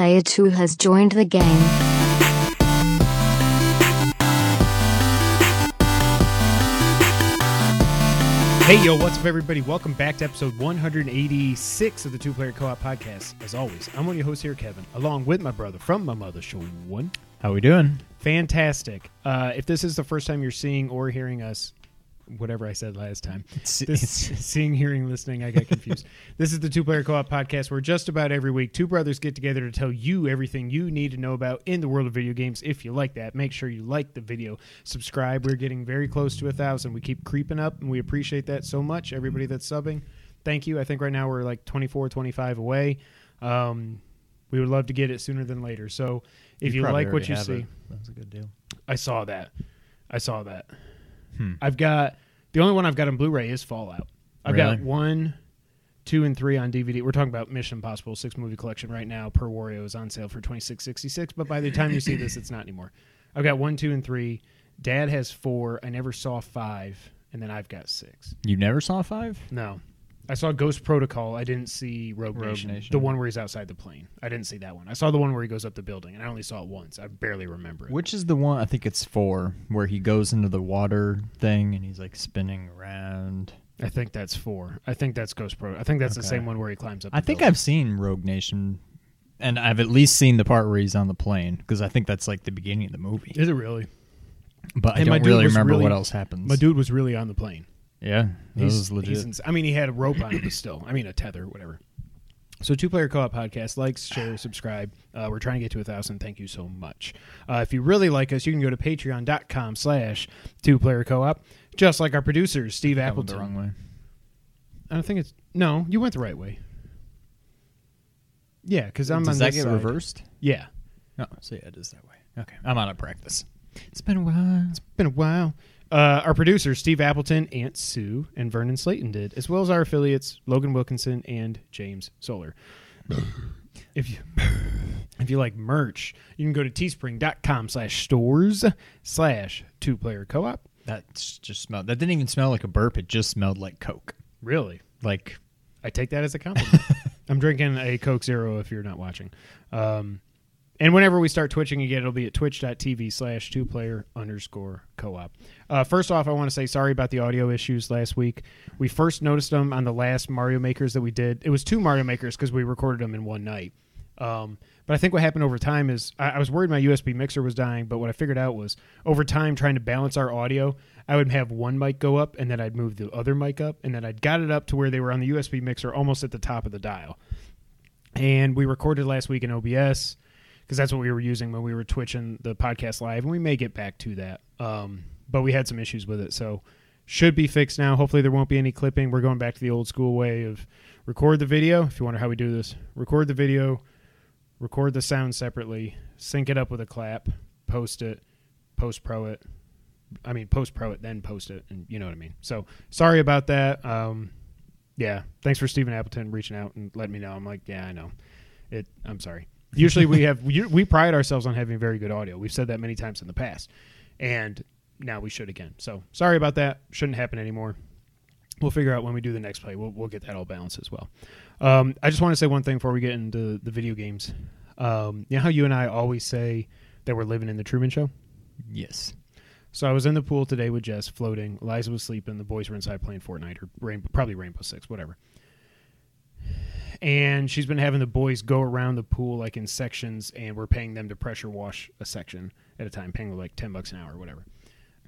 Player 2 has joined the game. Hey, yo, what's up, everybody? Welcome back to episode 186 of the Two Player Co op podcast. As always, I'm one of your hosts here, Kevin, along with my brother from my mother, Sean. How are we doing? Fantastic. Uh, if this is the first time you're seeing or hearing us, whatever I said last time, this, seeing, hearing, listening, I got confused. this is the Two Player Co op podcast where just about every week, two brothers get together to tell you everything you need to know about in the world of video games. If you like that, make sure you like the video, subscribe. We're getting very close to a thousand. We keep creeping up, and we appreciate that so much. Everybody that's subbing, thank you. I think right now we're like 24, 25 away. Um, we would love to get it sooner than later. So if you, probably like what you see, it. That's a good deal. I saw that. I saw that. Hmm. I've got the only one I've got on Blu-ray is Fallout. I've got one, two, and three on DVD. We're talking about Mission Impossible six movie collection right now. Per Wario is on sale for twenty six sixty six. But by the time you see this, it's not anymore. I've got one, two, and three. Dad has four. I never saw five, and then I've got six. You never saw five? No, I saw Ghost Protocol. I didn't see Rogue, Rogue Nation, Nation. the one where he's outside the plane. I didn't see that one. I saw the one where he goes up the building, and I only saw it once. I barely remember it. Which is the one? I think it's four, where he goes into the water thing and he's like spinning around. I think that's four. I think that's Ghost Pro. I think that's the same one where he climbs up. I think building. I've seen Rogue Nation, and I've at least seen the part where he's on the plane because I think that's like the beginning of the movie. Is it really? But I And my don't really remember really- what else happens. My dude was really on the plane. Yeah, that He's, was legit. he's ins- I mean, he had a rope on him, still. I mean, a tether, whatever. So, two player co op podcast. Likes, share, subscribe. Uh, we're trying to get to a thousand. Thank you so much. Uh, if you really like us, you can go to patreon.com slash two player co op. Just like our producers, Steve That went the Appleton. wrong way. I don't think it's. No, you went the right way. Yeah, because I'm Does on that get side. reversed? Yeah. No, so yeah, it is that way. Okay, I'm out of practice. It's been a while. It's been a while. Uh, our producers, Steve Appleton, Aunt Sue, and Vernon Slayton did, as well as our affiliates, Logan Wilkinson and James Solar. if you if you like merch, you can go to teespring.com slash stores slash two player co op. That just smelled. That didn't even smell like a burp. It just smelled like Coke. Really? Like I take that as a compliment. I'm drinking a Coke Zero if you're not watching. Um, and whenever we start twitching again, it'll be at twitch.tv slash two player underscore co op. Uh, first off, I want to say sorry about the audio issues last week. We first noticed them on the last Mario Makers that we did. It was two Mario Makers because we recorded them in one night. Um, but I think what happened over time is I, I was worried my USB mixer was dying, but what I figured out was over time trying to balance our audio, I would have one mic go up and then I'd move the other mic up and then I'd got it up to where they were on the USB mixer almost at the top of the dial. And we recorded last week in OBS because that's what we were using when we were twitching the podcast live, and we may get back to that. Um, but we had some issues with it, so should be fixed now. Hopefully, there won't be any clipping. We're going back to the old school way of record the video. If you wonder how we do this, record the video, record the sound separately, sync it up with a clap, post it, post pro it. I mean, post pro it, then post it, and you know what I mean. So sorry about that. Um, yeah, thanks for Stephen Appleton reaching out and letting me know. I'm like, yeah, I know. It. I'm sorry. Usually we have we, we pride ourselves on having very good audio. We've said that many times in the past, and now we should again. So sorry about that. Shouldn't happen anymore. We'll figure out when we do the next play. We'll we'll get that all balanced as well. Um, I just want to say one thing before we get into the video games. Um, you know how you and I always say that we're living in the Truman Show. yes, So I was in the pool today with Jess, floating. Eliza was sleeping. The boys were inside playing Fortnite or Rainbow, probably Rainbow Six, whatever. And she's been having the boys go around the pool like in sections, and we're paying them to pressure wash a section at a time, paying them like ten bucks an hour or whatever.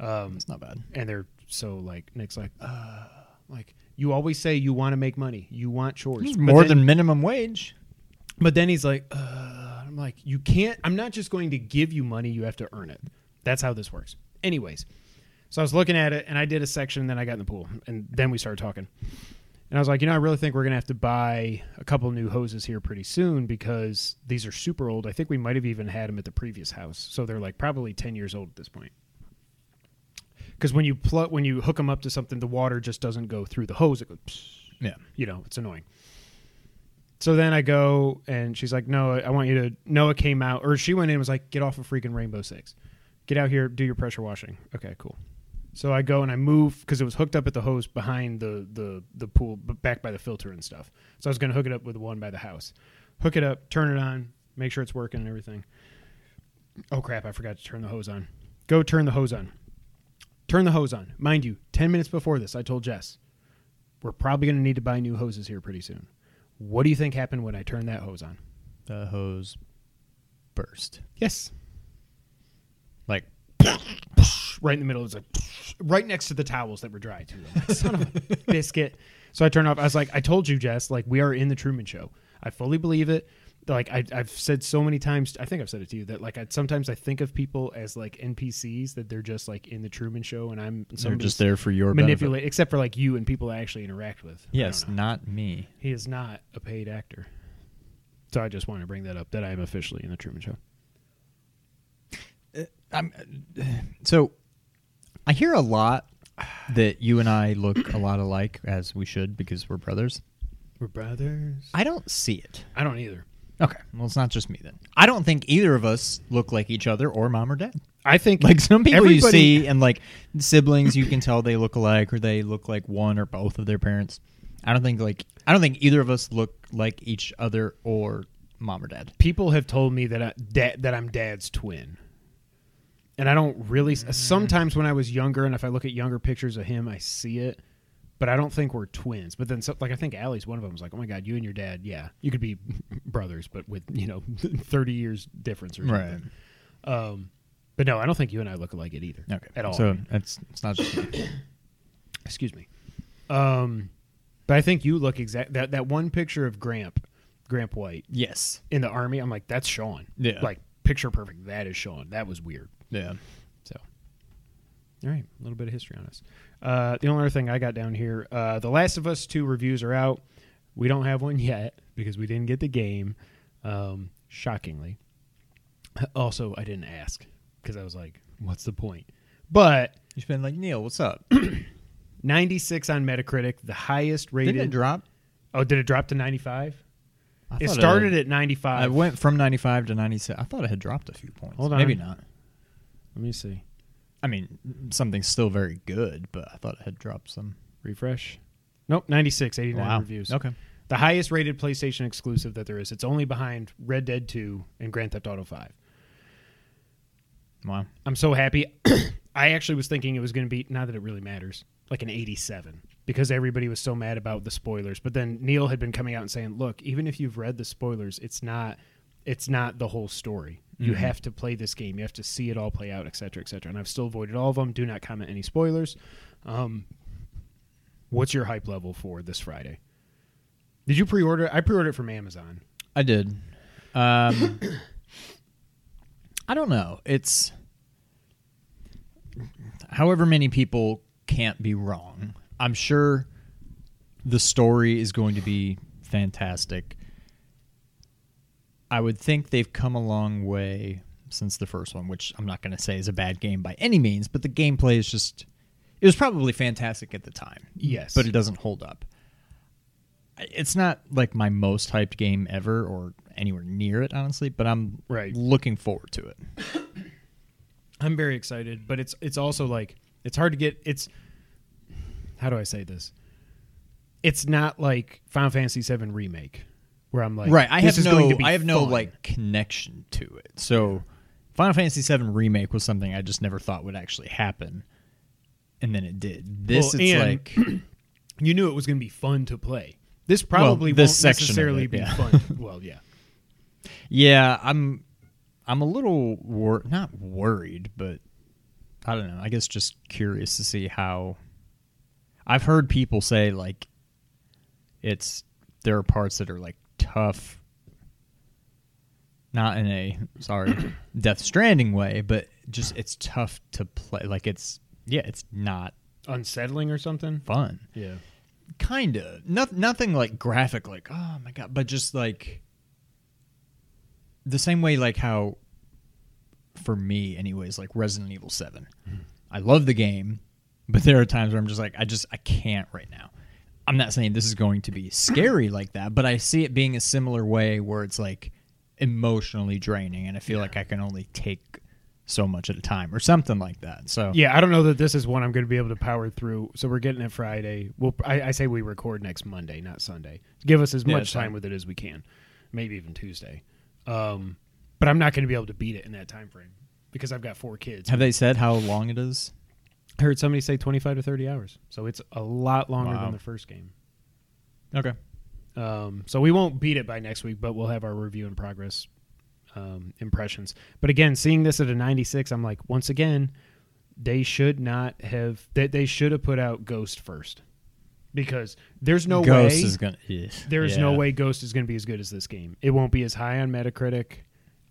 Um, it's not bad. and they're so like Nick's like, uh, like you always say you want to make money, you want chores, It's more then- than minimum wage. but then he's like, uh, I'm like, you can't. I'm not just going to give you money. You have to earn it. That's how this works. Anyways, so I was looking at it, and I did a section, and then I got in the pool, and then we started talking. And I was like, you know, I really think we're gonna have to buy a couple new hoses here pretty soon because these are super old. I think we might have even had them at the previous house, so they're like probably ten years old at this point. Because when you plug, when you hook them up to something, the water just doesn't go through the hose. It goes. Yeah. you know, it's annoying. So then I go and she's like, "No, I want you to." Noah came out, or she went in and was like, "Get off of freaking Rainbow Six, get out here, do your pressure washing." Okay, cool. So I go and I move because it was hooked up at the hose behind the the the pool, but back by the filter and stuff. So I was going to hook it up with the one by the house. Hook it up, turn it on, Make sure it's working and everything. Oh crap! I forgot to turn the hose on. Go turn the hose on. Turn the hose on. Mind you, ten minutes before this, I told Jess we're probably going to need to buy new hoses here pretty soon. What do you think happened when I turned that hose on? The hose burst. Yes, Like right in the middle. It was like right next to the towels that were dry too. I'm like, Son of a biscuit. So I turned off. I was like, I told you, Jess. Like we are in the Truman Show. I fully believe it. Like I, I've said so many times. I think I've said it to you that like I, sometimes I think of people as like NPCs that they're just like in the Truman Show, and I'm they're somebody's just there for your manipulate. benefit. Except for like you and people I actually interact with. I Yes, don't know. not me. he is not a paid actor. So I just want to bring that up that I am officially in the Truman Show. Uh, I'm uh, so I hear a lot that you and I look a lot alike as we should because we're brothers. We're brothers. I don't see it. I don't either. Okay, well it's not just me then. I don't think either of us look like each other or mom or dad. I think Like some people you everybody- see and like siblings you can tell they look alike or they look like one or both of their parents. I don't think like I don't think either of us look like each other or mom or dad. people have told me that I, da- that I'm dad's twin, and I don't really. Sometimes when I was younger, and if I look at younger pictures of him, I see it, but I don't think we're twins. But then, so, like I think Allie's one of them. Was like, oh my god, you and your dad, yeah, you could be brothers, but with you know thirty years difference or something. Um, but no, I don't think you and I look alike it either. Okay. at all. So it's it's not just excuse me. Um, but I think you look exact that that one picture of Gramp, Gramp White yes. in the army. I'm like, that's Sean. Yeah. like picture perfect. That is Sean. That was weird. Yeah. So, all right, a little bit of history on us. Uh, the only other thing I got down here, uh, The Last of Us two reviews are out. We don't have one yet because we didn't get the game. Um, shockingly. Also, I didn't ask because I was like, "What's the point?" But You've been like Neil, what's up? 96 on Metacritic, the highest rated. Didn't it drop? oh, did it drop to 95? I It started had- at 95. I went from 95 to 96. I thought it had dropped a few points. Hold on. Maybe not. Let me see. I mean, something's still very good, but I thought it had dropped some. Refresh. Nope, 96, 89 Wow. reviews. Okay. The highest rated PlayStation exclusive that there is. It's only behind Red Dead 2 and Grand Theft Auto 5. Wow. I'm so happy. I actually was thinking it was going to be, not that it really matters, like an 87 because everybody was so mad about the spoilers. But then Neil had been coming out and saying, look, even if you've read the spoilers, it's not. It's not the whole story. You Mhm. have to play this game. You have to see it all play out, et cetera, et cetera. And I've still avoided all of them. Do not comment any spoilers. Um, what's your hype level for this Friday? Did you pre-order? I pre-ordered it from Amazon. I did. Um, I don't know. It's however many people can't be wrong. I'm sure the story is going to be fantastic. I would think they've come a long way since the first one, which I'm not going to say is a bad game by any means, but the gameplay is just it was probably fantastic at the time. Yes. But it doesn't hold up. It's not like my most hyped game ever or anywhere near it, honestly, but I'm Right. looking forward to it. I'm very excited, but it's it's also like it's hard to get. It's how do I say this? It's not like Final Fantasy VII remake, where I'm like, right. I this have is going no to be I have no fun. like connection to it. So Final Fantasy VII remake was something I just never thought would actually happen. And then it did. This Well, it's like you knew it was going to be fun to play. This probably this won't necessarily it, be yeah. fun. well, yeah, Yeah, I'm I'm a little wor- not worried, but I don't know. I guess just curious to see how I've heard people say like it's there are parts that are like tough not in a sorry death stranding way, but just it's tough to play like it's yeah, it's not unsettling or something. fun. Yeah, Kind of. Not, nothing like graphic, like, oh my God, but just like the same way, like how, for me, anyways, like Resident Evil 7. Hmm. I love the game, but there are times where I'm just like, I just, I can't right now. I'm not saying this is going to be scary like that, but I see it being a similar way where it's like emotionally draining, and I feel like I can only take so much at a time or something like that. So, yeah. I don't know that this is one I'm going to be able to power through. So we're getting it Friday. Well, I, I say we record next Monday, not Sunday. Give us as Yeah, much time fine. with it as we can, maybe even Tuesday. Um, but I'm not going to be able to beat it in that time frame because I've got four kids. Have they said how long it is? I heard somebody say 25 to 30 hours, so it's a lot longer Wow. than the first game. Okay. Um, so we won't beat it by next week, but we'll have our review in progress um, impressions. But again, seeing this at a 96, I'm like, once again, they should not have. They, they should have put out Ghost first because there's no Ghost way is gonna. yeah. there's no way Ghost is going to be as good as this game. It won't be as high on Metacritic.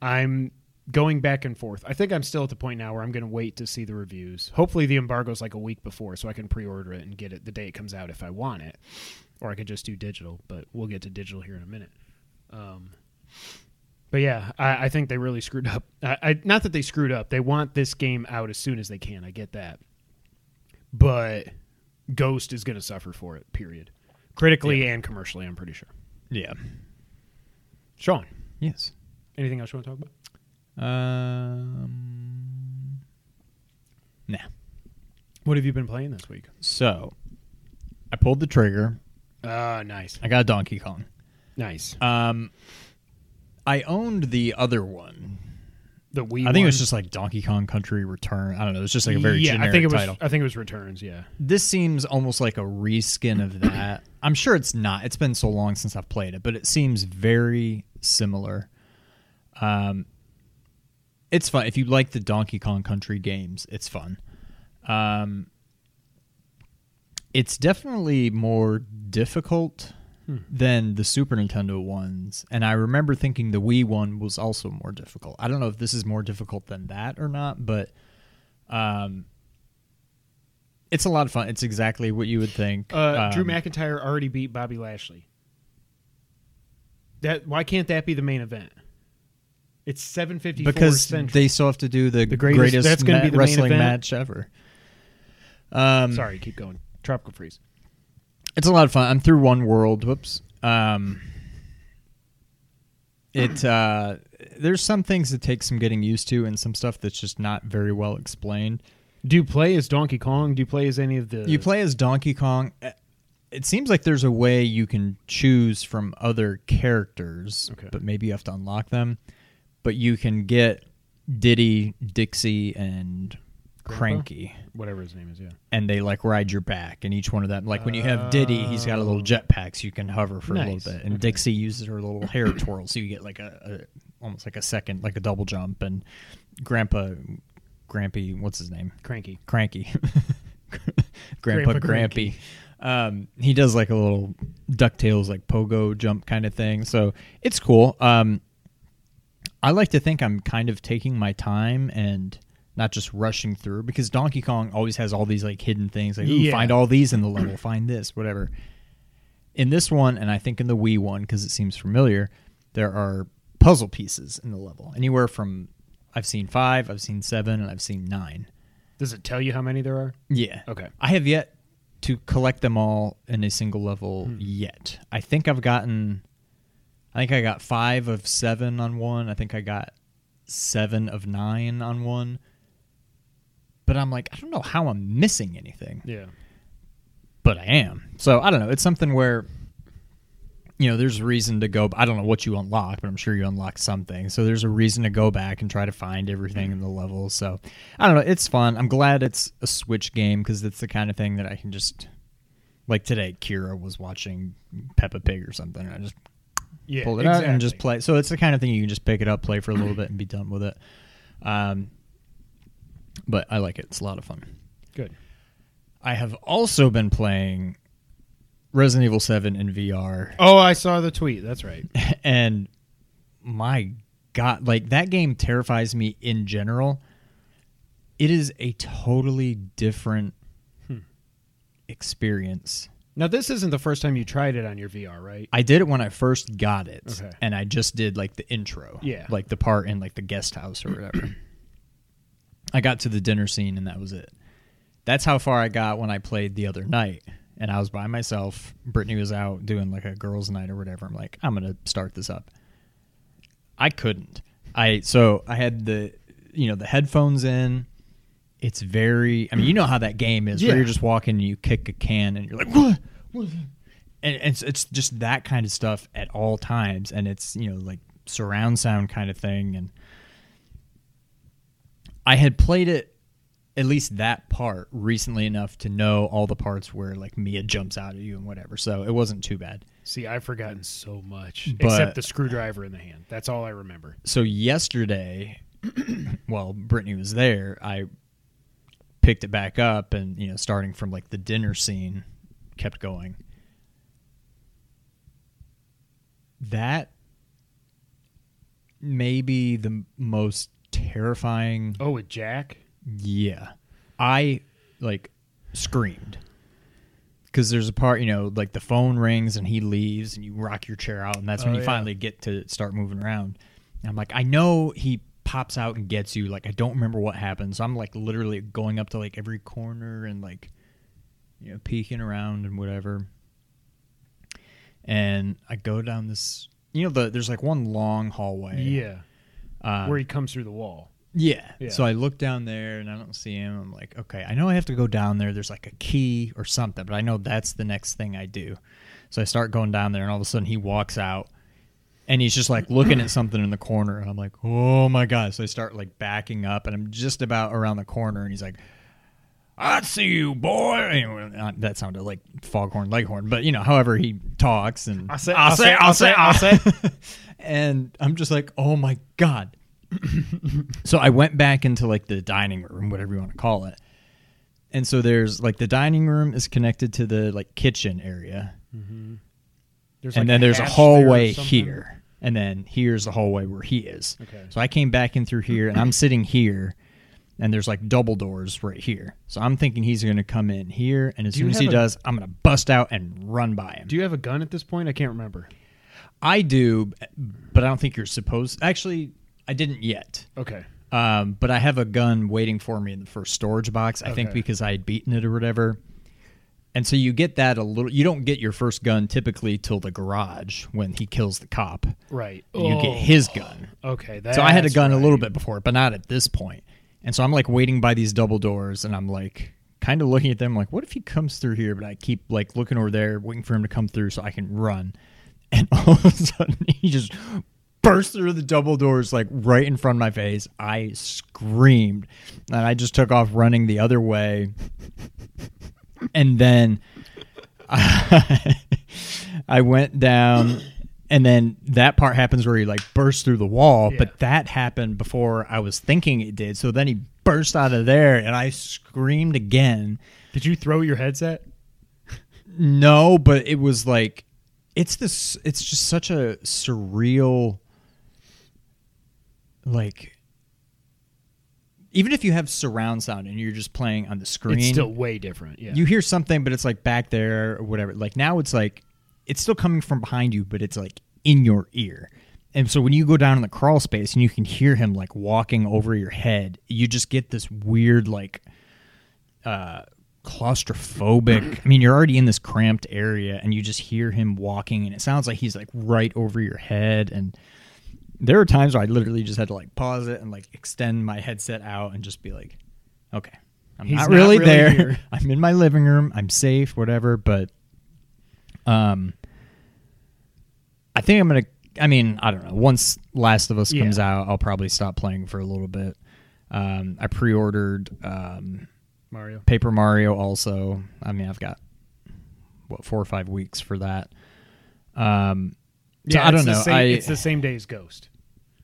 I'm going back and forth. I think I'm still at the point now where I'm going to wait to see the reviews. Hopefully, the embargo's like a week before, so I can pre-order it and get it the day it comes out if I want it, or I could just do digital. But we'll get to digital here in a minute. Um, but yeah, I, I think they really screwed up. I, I, not that they screwed up. They want this game out as soon as they can. I get that, but Ghost is going to suffer for it. Period. Critically and commercially, I'm pretty sure. Yeah. Sean, Yes. anything else you want to talk about? Um. Nah. What have you been playing this week? So, I pulled the trigger. Ah, nice, I got Donkey Kong. nice. Um, I owned the other one. The Wii. I think it was just like Donkey Kong Country Return. I don't know. It was just like a very yeah. generic I think it was. title. I think it was Returns. Yeah. This seems almost like a reskin of that. I'm sure it's not. It's been so long since I've played it, but it seems very similar. Um, it's fun if you like the Donkey Kong Country games. It's fun. Um, it's definitely more difficult than the Super Nintendo ones, and I remember thinking the Wii one was also more difficult. I don't know if this is more difficult than that or not, but um, it's a lot of fun. It's exactly what you would think. Uh, Drew Um, McIntyre already beat Bobby Lashley. That why can't that be the main event? It's seven fifty because Central. they still have to do the, The greatest- greatest, that's gonna ma- be the main wrestling event? match ever. Um, Sorry, keep going. Tropical freeze. it's a lot of fun. I'm through one world. Whoops. Um, it uh, there's some things that take some getting used to, and some stuff that's just not very well explained. Do you play as Donkey Kong? Do you play as any of the? You play as Donkey Kong. Uh, It seems like there's a way you can choose from other characters, Okay. but maybe you have to unlock them. But you can get Diddy, Dixie, and Grandpa? Cranky. whatever his name is. Yeah. and they like ride your back and each one of them like when you have diddy he's got a little jetpack so you can hover for a Oh. Nice. little bit and dixie uses her little hair twirl so you get like a, a almost like a second like a double jump and grandpa grampy what's his name Cranky. cranky grandpa, Grandpa grampy um, he does like a little ducktales like pogo jump kind of thing so it's cool um, i like to think i'm kind of taking my time and not just rushing through because donkey kong always has all these like hidden things like Ooh, Yeah. find all these in the level find this whatever in this one and i think in the wii one because it seems familiar there are puzzle pieces in the level anywhere from i've seen five i've seen seven and i've seen nine Does it tell you how many there are? yeah. Okay. I have yet to collect them all in a single level Hmm. yet. I think I've gotten I think I got 5 of 7 on one. I think I got 7 of 9 on one. But I'm like, I don't know how I'm missing anything, Yeah. but I am. So, I don't know. It's something where you know, there's a reason to go. I don't know what you unlock, but I'm sure you unlock something. So there's a reason to go back and try to find everything in the level. So I don't know. It's fun. I'm glad it's a Switch game because it's the kind of thing that I can just like today. Kira was watching Peppa Pig or something. And I just Yeah. pulled it out and just play. So it's the kind of thing you can just pick it up, play for a little bit, and be done with it. Um, but I like it. It's a lot of fun. Good. I have also been playing Resident Evil 7 in VR. Oh, I saw the tweet. That's right. and my god like that game terrifies me in general it is a totally different Hmm. experience Now, this isn't the first time you tried it on your VR, right? i did it when i first got it Okay. and i just did like the intro Yeah. like the part in like the guest house or whatever i got to the dinner scene and that was it that's how far i got when i played the other night and i was by myself brittany was out doing like a girls night or whatever i'm like i'm gonna start this up I couldn't. I so I had the you know the headphones in. It's very. I mean, you know how that game is. Yeah. Where you're just walking and you kick a can and you're like, what? what? And it's it's just that kind of stuff at all times, and it's you know like surround sound kind of thing and I had played it at least that part recently enough to know all the parts where like Mia jumps out at you and whatever. So it wasn't too bad. See, I've forgotten so much But- except the screwdriver in the hand. That's all I remember. So yesterday, while Brittany was there, I picked it back up and you know starting from like the dinner scene, kept going. That may be the most terrifying Oh, with Jack. Yeah. I like screamed. Cuz there's a part, you know, like the phone rings and he leaves and you rock your chair out and that's when Oh, you yeah. finally get to start moving around. And I'm like, I know he pops out and gets you. Like I don't remember what happens. So I'm like literally going up to like every corner and like you know, peeking around and whatever. And I go down this you know the there's like one long hallway. Yeah. Um, Where he comes through the wall. yeah. Yeah. So I look down there and I don't see him. I'm like, okay, I know I have to go down there. There's like a key or something, but I know that's the next thing I do. So I start going down there, and all of a sudden he walks out, and he's just like looking at something in the corner, and I'm like, oh my god! So I start like backing up, and I'm just about around the corner, and he's like. I see you, boy. Anyway, that sounded like Foghorn Leghorn, but you know, however he talks, and I say- I say- I say- I say. and I'm just like, oh my god. so I went back into like the dining room, whatever you want to call it. And so there's like the dining room is connected to the like kitchen area, mm-hmm. There's and like then there's a hatch there or hallway something. here, and then here's the hallway where he is. Okay. So I came back in through here, and I'm sitting here, and there's like double doors right here. So I'm thinking he's going to come in here, and as Do you soon as he have a- does, I'm going to bust out and run by him. Do you have a gun at this point? I can't remember. I do, but I don't think you're supposed. Actually, I didn't yet. Okay. Um, but I have a gun waiting for me in the first storage box. I think Okay. because I had beaten it or whatever. And so you get that a little. You don't get your first gun typically till the garage when he kills the cop. Right. And You Oh. get his gun. Okay. That's So I had a gun a little bit before, but not at this point. And so I'm like waiting by these double doors, and I'm like kind of looking at them, like, what if he comes through here? But I keep like looking over there, waiting for him to come through so I can run. And all of a sudden, he just burst through the double doors, like right in front of my face. I screamed, and I just took off running the other way. And then I went down, and then that part happens where he like bursts through the wall, Yeah. but that happened before I was thinking it did. So then he burst out of there, and I screamed again. Did you throw your headset? No, but it was like it's this. It's just such a surreal, like. Even if you have surround sound and you're just playing on the screen, It's still way different. Yeah. you hear something, but it's like back there or whatever. Like now, it's like it's still coming from behind you, but it's like in your ear. And so when you go down in the crawl space and you can hear him like walking over your head, you just get this weird like uh claustrophobic. I mean, you're already in this cramped area and you just hear him walking and it sounds like he's like right over your head and there are times where I literally just had to like pause it and like extend my headset out and just be like, okay, I'm not not really, really there. here. I'm in my living room. I'm safe, whatever. But, um, I think I'm gonna. I mean, I don't know. Once Last of Us comes Yeah. out, I'll probably stop playing for a little bit. Um, I pre-ordered um, Mario. Paper Mario. Also, I mean, I've got what four or five weeks for that. Um, so Yeah, I don't know. same- I, it's the same day as Ghost.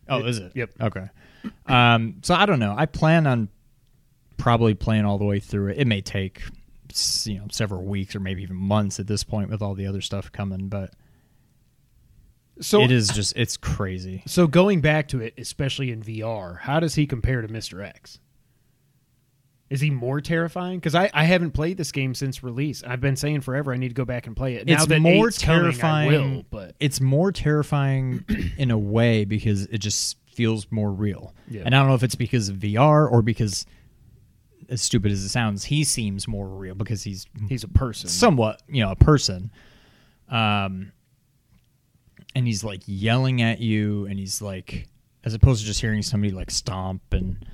Oh, is it? Yep. Okay. Um, so I don't know. I plan on probably playing all the way through it. It may take you know several weeks or maybe even months at this point with all the other stuff coming, but So it is just it's crazy. So going back to it, especially in VR, how does he compare to Mr. X? Is he more terrifying? Because I, I haven't played this game since release. I've been saying forever I need to go back and play it. Now it's that more eight's coming, I terrifying. will, but it's more terrifying in a way because it just feels more real. Yeah. And I don't know if it's because of VR or because, as stupid as it sounds, he seems more real because he's he's a person. somewhat, you know, a person. Um, and he's like yelling at you, and he's like, as opposed to just hearing somebody like stomp, and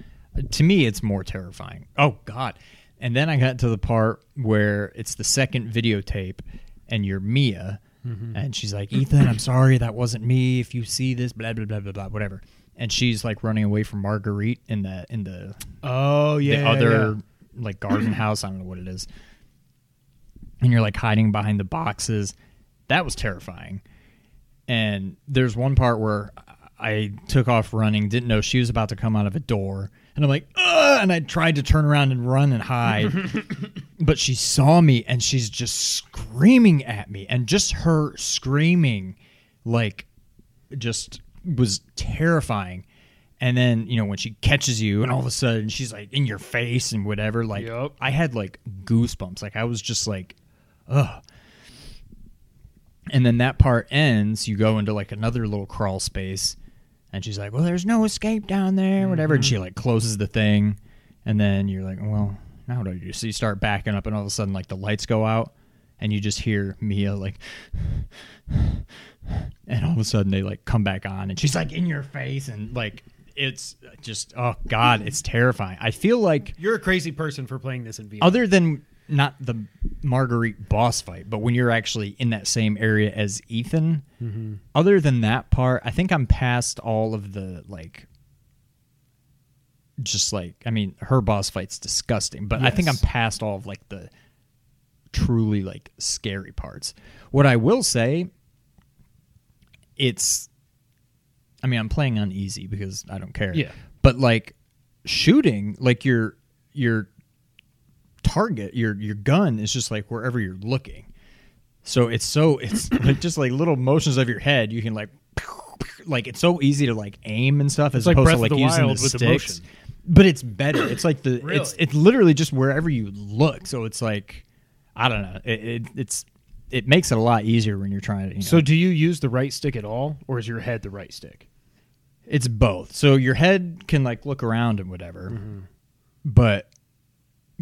to me, it's more terrifying. Oh God! And then I got to the part where it's the second videotape, and you're Mia, mm-hmm. And she's like, Ethan, I'm sorry, that wasn't me. If you see this, blah blah blah blah blah, whatever. And she's like running away from Marguerite in the in the Oh yeah, the other like garden house. I don't know what it is. And you're like hiding behind the boxes. That was terrifying. And there's one part where I took off running, didn't know she was about to come out of a door, and I'm like, Ugh! and I tried to turn around and run and hide, but she saw me and she's just screaming at me, and just her screaming, like, just was terrifying. And then you know when she catches you, and all of a sudden she's like in your face and whatever. Like Yup. I had like goosebumps. Like I was just like, ugh. And then that part ends. You go into like another little crawl space, and she's like, "Well, there's no escape down there, whatever." And she mm-hmm. like closes the thing, and then you're like, "Well, now what do do?" So you start backing up, and all of a sudden, like the lights go out, and you just hear Mia like, and all of a sudden they like come back on, and she's like in your face, and like it's just oh god, it's terrifying. I feel like You're a crazy person for playing this in VR. other than not the Marguerite boss fight, but when you're actually in that same area as Ethan, Mm-hmm. other than that part, I think I'm past all of the like. Just like I mean, her boss fight's disgusting, but I think I'm past all of like the truly like scary parts. What I will say, it's. I mean, I'm playing on easy because I don't care. Yeah. But like shooting, like your your target, your your gun is just like wherever you're looking. So it's so it's like just like little motions of your head. You can like like it's so easy to like aim and stuff as like opposed Breath to like the using the sticks. motion. But it's better. It's like the it's it's literally just wherever you look. So it's like I don't know. It, it it's it makes it a lot easier when you're trying to. You know, So do you use the right stick at all, or is your head the right stick? It's both. So your head can like look around and whatever, Mm-hmm. but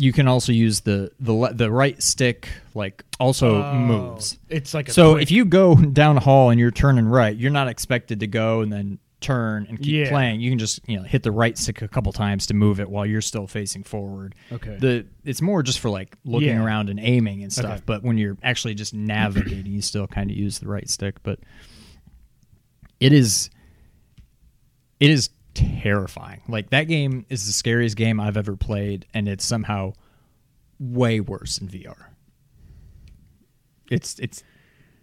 you can also use the the le- the right stick like also Oh, moves. It's like a So quick- if you go down a hall and you're turning right, you're not expected to go and then turn and keep Yeah. playing. You can just you know hit the right stick a couple times to move it while you're still facing forward. Okay. The it's more just for like looking Yeah. around and aiming and stuff. Okay. But when you're actually just navigating, you still kind of use the right stick. But it is it is terrifying. Like that game is the scariest game I've ever played, and it's somehow way worse in VR. It's it's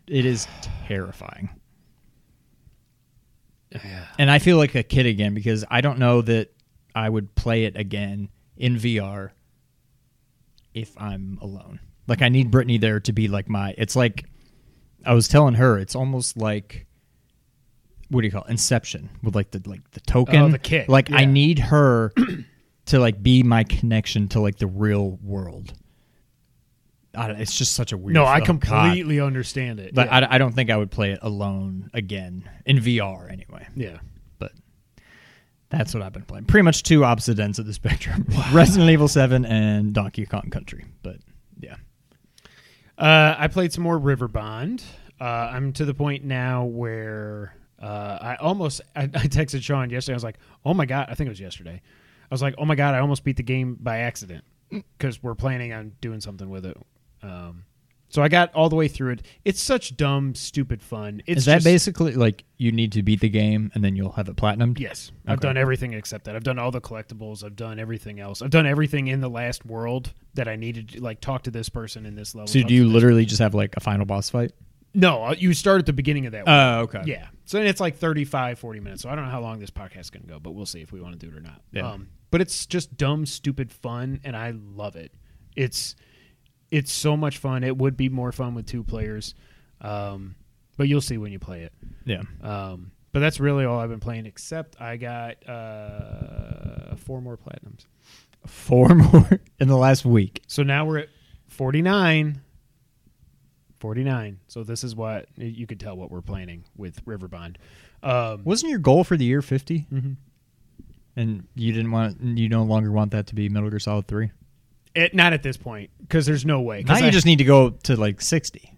it is terrifying. And I feel like a kid again because I don't know that I would play it again in VR if I'm alone. Like I need Brittany there to be like my it's like I was telling her it's almost like what do you call it? Inception with like the like the token Oh, the kick, Like I need her to like be my connection to like the real world. I it's just such a weird. no, I God. completely understand it. But yeah. I, I don't think I would play it alone again in VR anyway. yeah. But that's what I've been playing. Pretty much two opposite ends of the spectrum: Resident Evil Seven and Donkey Kong Country. But yeah, Uh, I played some more Riverbond. Uh, I'm to the point now where uh, I almost I, I texted Sean yesterday. I was like, "Oh my god!" I think it was yesterday. I was like, "Oh my god!" I almost beat the game by accident because we're planning on doing something with it. Um, so I got all the way through it. It's such dumb, stupid fun. It's is that just- basically like you need to beat the game and then you'll have it platinumed? Yes, I've done everything except that. I've done all the collectibles. I've done everything else. I've done everything in the last world that I needed. to, Like talk to this person in this level. So do you literally just have like a final boss fight? No, uh, you start at the beginning of that. one. Oh, okay. yeah. So it's like 35, 40 minutes. So I don't know how long this podcast is going to go, but we'll see if we want to do it or not. Yeah. Um, but it's just dumb, stupid fun, and I love it. It's it's so much fun. It would be more fun with two players, um, but you'll see when you play it. Yeah. Um, but that's really all I've been playing, except I got uh, four more platinums. Four more in the last week. So now we're at 49. 49. So this is what you could tell what we're planning with Riverbond. Um, Wasn't your goal for the year 50? mhm. And you didn't want you no longer want that to be Metal Gear Solid 3? It, not at this point because there's no way. Now you just need to go to like 60.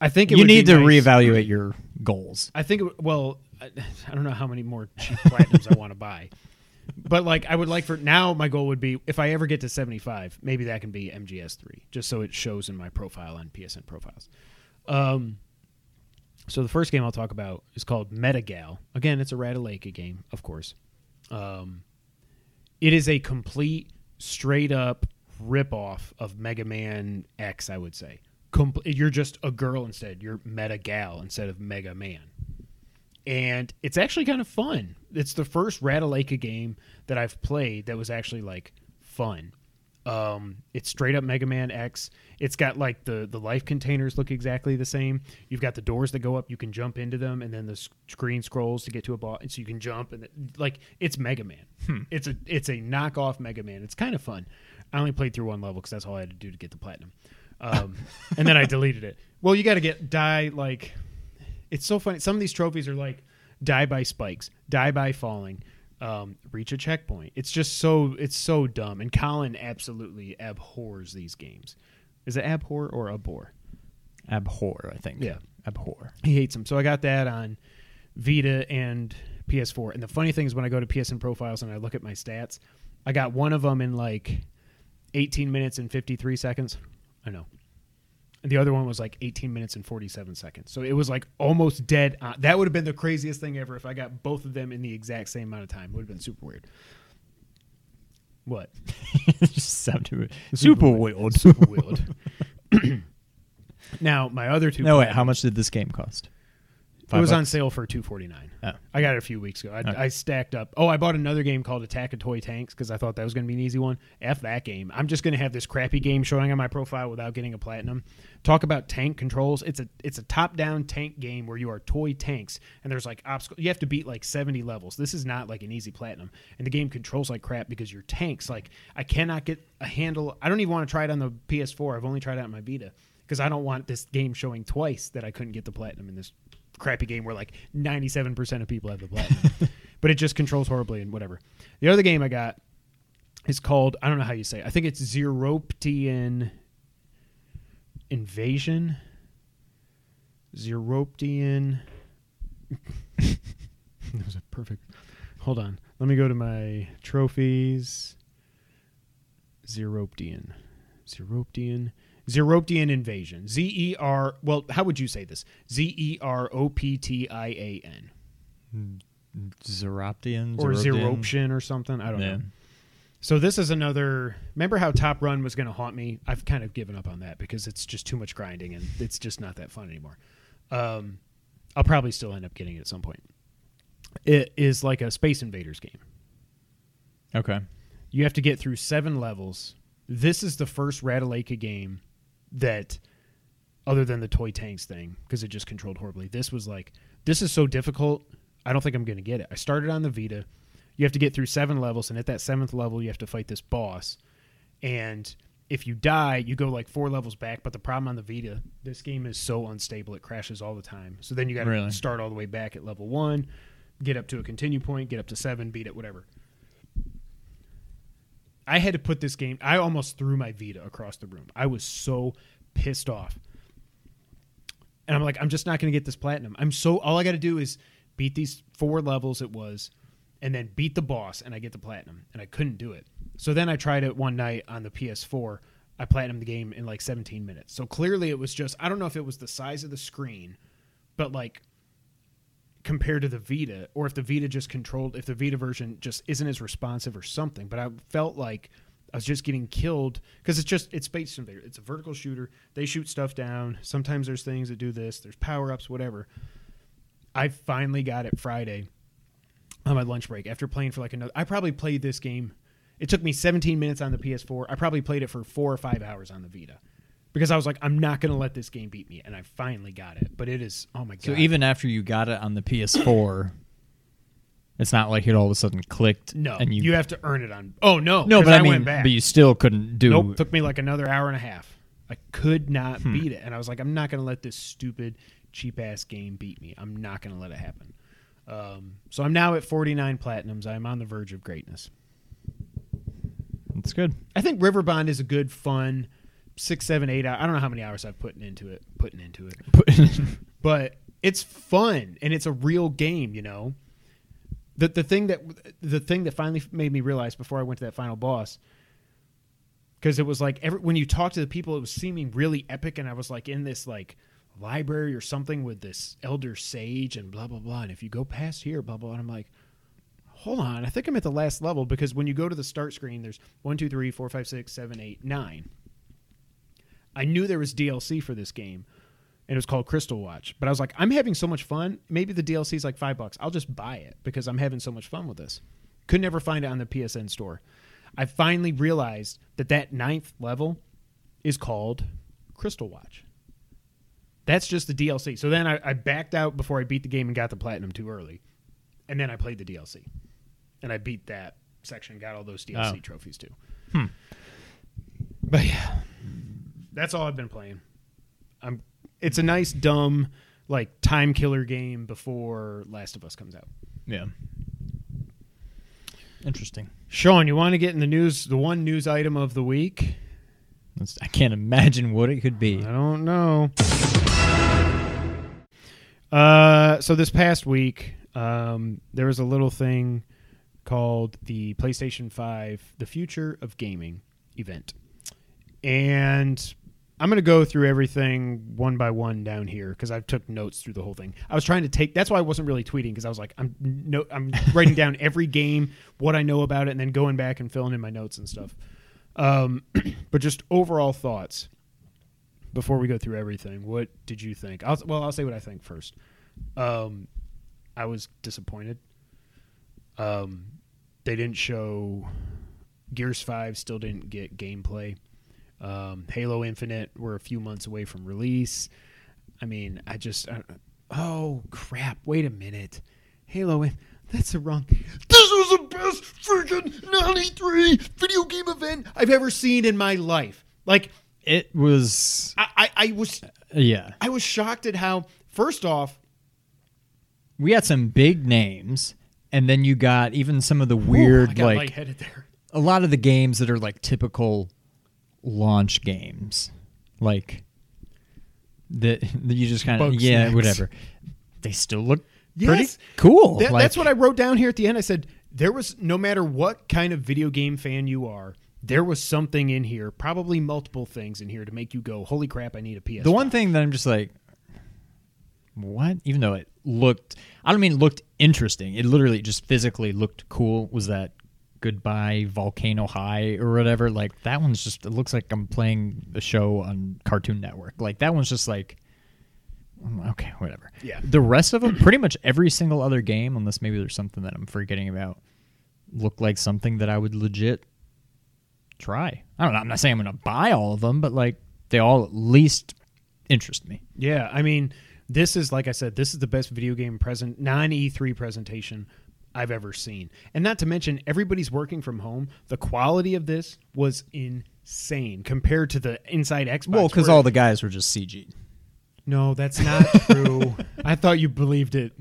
I think it You need to nice- reevaluate your goals. I think. It, well, I, I don't know how many more cheap platinums I want to buy, but like I would like for now. My goal would be if I ever get to seventy five, maybe that can be MGS three, just so it shows in my profile on PSN profiles. Um, So the first game I'll talk about is called Metagal. Again, it's a Ratalaika game, of course. Um, it is a complete, straight up rip off of Mega Man X. I would say. You're just a girl instead. You're Metagal instead of Mega Man and it's actually kind of fun. It's the first Ratalaika game that I've played that was actually like fun. Um, it's straight up Mega Man X. It's got like the the life containers look exactly the same. You've got the doors that go up. You can jump into them, and then the screen scrolls to get to a boss, and so you can jump. And like it's Mega Man. It's a it's a knockoff Mega Man. It's kind of fun. I only played through one level because that's all I had to do to get the platinum, um, and then I deleted it. Well, you got to get die like it's so funny. Some of these trophies are like die by spikes, die by falling, um, reach a checkpoint. It's just so it's so dumb. And Colin absolutely abhors these games. Is it abhor or abhor? Abhor, I think. Yeah. Abhor. He hates them. So I got that on Vita and PS4. And the funny thing is, when I go to PSN profiles and I look at my stats, I got one of them in like 18 minutes and 53 seconds. I know. And the other one was like 18 minutes and 47 seconds. So it was like almost dead. On. That would have been the craziest thing ever if I got both of them in the exact same amount of time. It would have been super weird. What? Sounded super weird. Super weird. now, my other two. No, wait. How much did this game cost? It was Five on sale for two forty nine. Oh. I got it a few weeks ago. I, Okay. I stacked up. Oh, I bought another game called Attack of Toy Tanks because I thought that was going to be an easy one. F that game. I'm just going to have this crappy game showing on my profile without getting a platinum. Talk about tank controls. It's a it's a top down tank game where you are toy tanks and there's like obstacles. You have to beat like 70 levels. This is not like an easy platinum. And the game controls like crap because your tanks like I cannot get a handle. I don't even want to try it on the PS4. I've only tried it on my Vita because I don't want this game showing twice that I couldn't get the platinum in this crappy game where like 97% of people have the platinum. but it just controls horribly and whatever. The other game I got is called, I don't know how you say it. I think it's Zeroptian Invasion. Zeroptian. that was a perfect. Hold on. Let me go to my trophies. Zeroptian. Zeroptian. Zeroptian Invasion. Z E R. Well, how would you say this? Z E R O P T I A N. Hmm, Zeroptian? Or Zeroptian? Zeroptian or something. I don't Yeah. know. So this is another. Remember how Top Run was going to haunt me? I've kind of given up on that because it's just too much grinding and it's just not that fun anymore. Um, I'll probably still end up getting it at some point. It is like a Space Invaders game. Okay. You have to get through seven levels. This is the first Ratalaika game that, other than the toy tanks thing, because it just controlled horribly. This was like, this is so difficult. I don't think I'm going to get it. I started on the Vita. You have to get through seven levels, and at that seventh level, you have to fight this boss. And if you die, you go like four levels back. But the problem on the Vita, this game is so unstable; it crashes all the time. So then you got to Really? start all the way back at level one, get up to a continue point, get up to seven, beat it, whatever. I had to put this game. I almost threw my Vita across the room. I was so pissed off, and I'm like, I'm just not going to get this platinum. I'm so all I got to do is beat these four levels. It was, and then beat the boss, and I get the platinum. And I couldn't do it. So then I tried it one night on the PS4. I platinumed the game in like 17 minutes. So clearly, it was just I don't know if it was the size of the screen, but like compared to the Vita, or if the Vita just controlled, if the Vita version just isn't as responsive or something. But I felt like I was just getting killed because it's just it's Space Invader. It's a vertical shooter. They shoot stuff down. Sometimes there's things that do this. There's power ups, whatever. I finally got it Friday on my lunch break after playing for like another. I probably played this game. It took me 17 minutes on the PS4. I probably played it for four or five hours on the Vita because I was like, I'm not going to let this game beat me, and I finally got it. But it is, oh my god! So even after you got it on the PS4, it's not like it all of a sudden clicked. no, and you, you, have to earn it on. Oh no, no, but I, mean, went back. but you still couldn't do. nope, took me like another hour and a half. I could not Hmm. beat it, and I was like, I'm not going to let this stupid, cheap ass game beat me. I'm not going to let it happen. Um, so I'm now at 49 platinums. I'm on the verge of greatness. That's good. I think Riverbond is a good, fun six, seven, eight. hour- I don't know how many hours I've put into it. Putting into it, but it's fun and it's a real game. You know, the the thing that the thing that finally made me realize before I went to that final boss, because it was like every when you talk to the people, it was seeming really epic, and I was like in this like library or something with this elder sage and blah blah blah. And if you go past here, blah blah. And I'm like, hold on, I think I'm at the last level because when you go to the start screen, there's one, two, three, four, five, six, seven, eight, nine. I knew there was DLC for this game, and it was called Crystal Watch. But I was like, I'm having so much fun. Maybe the DLC is like five bucks. I'll just buy it because I'm having so much fun with this. Could never find it on the PSN store. I finally realized that that ninth level is called Crystal Watch. That's just the DLC. So then I, I backed out before I beat the game and got the platinum too early, and then I played the DLC, and I beat that section, got all those DLC Oh. trophies too. Hmm. But yeah, that's all I've been playing. I'm. It's a nice dumb like time killer game before Last of Us comes out. Yeah. Interesting. Sean, you want to get in the news? The one news item of the week. I can't imagine what it could be. I don't know. Uh, so this past week, um, there was a little thing called the PlayStation Five: The Future of Gaming event, and I'm going to go through everything one by one down here because I took notes through the whole thing. I was trying to take. That's why I wasn't really tweeting because I was like, I'm no, I'm writing down every game, what I know about it, and then going back and filling in my notes and stuff. Um, but just overall thoughts before we go through everything. What did you think? I'll, well, I'll say what I think first. Um, I was disappointed. Um, they didn't show Gears Five. Still didn't get gameplay. Um, Halo Infinite. We're a few months away from release. I mean, I just. I, oh crap! Wait a minute. Halo. In, that's the wrong. This was the best freaking 93 video game event I've ever seen in my life. Like, It was I, I, I was yeah. I was shocked at how first off We had some big names and then you got even some of the weird I got like lightheaded there. a lot of the games that are like typical launch games. Like that that you just kind of yeah, snacks. whatever. They still look Yes. pretty cool. That- Like, that's what I wrote down here at the end. I said there was no matter what kind of video game fan you are, there was something in here, probably multiple things in here to make you go, "Holy crap! I need a PS." The one thing that I'm just like, what? Even though it looked, I don't mean it looked interesting. It literally just physically looked cool. Was that Goodbye Volcano High or whatever? Like that one's just. It looks like I'm playing a show on Cartoon Network. Like that one's just like. mm, Okay, whatever. Yeah. The rest of them, pretty much every single other game, unless maybe there's something that I'm forgetting about, look like something that I would legit try. I don't know. I'm not saying I'm going to buy all of them, but like they all at least interest me. Yeah, I mean, this is like I said, this is the best video game present non E3 presentation I've ever seen. And not to mention everybody's working from home. The quality of this was insane compared to the inside Xbox. Well, because all the guys were just CG. No, that's not true. I thought you believed it.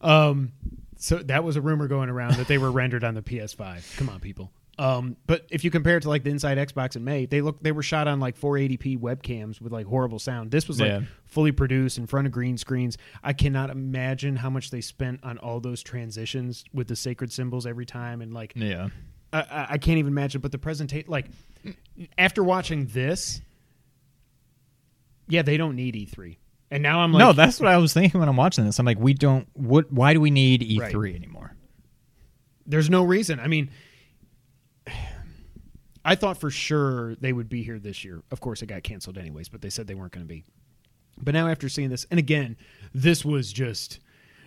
Um, so that was a rumor going around that they were rendered on the PS5. Come on, people. Um, but if you compare it to like the inside Xbox in May, they look they were shot on like 480p webcams with like horrible sound. This was like Yeah. fully produced in front of green screens. I cannot imagine how much they spent on all those transitions with the sacred symbols every time and like Yeah. I- I, can't even imagine. But the presentation, like, after watching this, yeah, they don't need E3. And now I'm like, no, that's what I was thinking when I'm watching this. I'm like, we don't. What? Why do we need E3 Right. anymore? there's no reason. I mean, I thought for sure they would be here this year. Of course, it got canceled anyways, but they said they weren't going to be. But now after seeing this, and again, this was just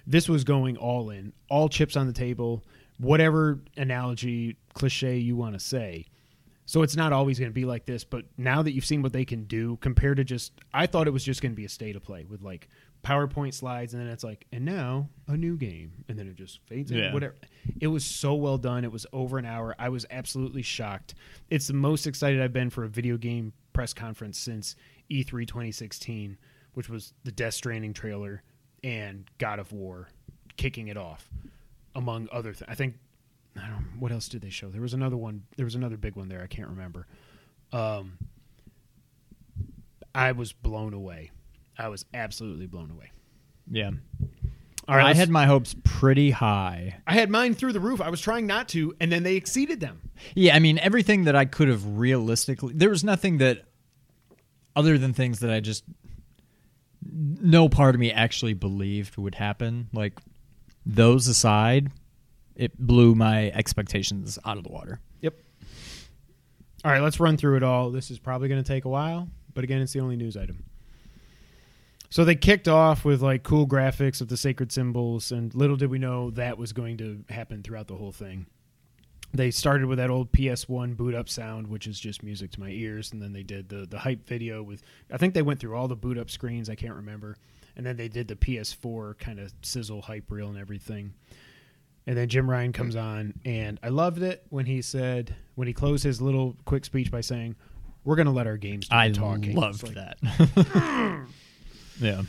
this was going all in, all chips on the table, whatever analogy cliche you want to say. So it's not always going to be like this, but now that you've seen what they can do compared to just I thought it was just going to be a state of play with like PowerPoint slides and then it's like and now a new game and then it just fades in whatever. It was so well done. It was over an hour. I was absolutely shocked. It's the most excited I've been for a video game press conference since E E3 2016, which was the Death Stranding trailer and God of War kicking it off among other things. I think I don't Know, what else did they show? There was another one. There was another big one there. I can't remember. Um, I was blown away. I was absolutely blown away. Yeah. All right, I had my hopes pretty high. I had mine through the roof. I was trying not to, and then they exceeded them. Yeah, I mean everything that I could have realistically. There was nothing that other than things that I just no part of me actually believed would happen. Like those aside, it blew my expectations out of the water. Yep. All right, let's run through it all. This is probably going to take a while, but again, it's the only news item. So they kicked off with like cool graphics of the sacred symbols, and little did we know that was going to happen throughout the whole thing. They started with that old PS1 boot up sound, which is just music to my ears, and then they did the the hype video with. I think they went through all the boot up screens. I can't remember, and then they did the PS4 kind of sizzle hype reel and everything. And then Jim Ryan comes on, and I loved it when he said when he closed his little quick speech by saying, "We're going to let our games do I the talking." loved like- that. Hmm. Yeah.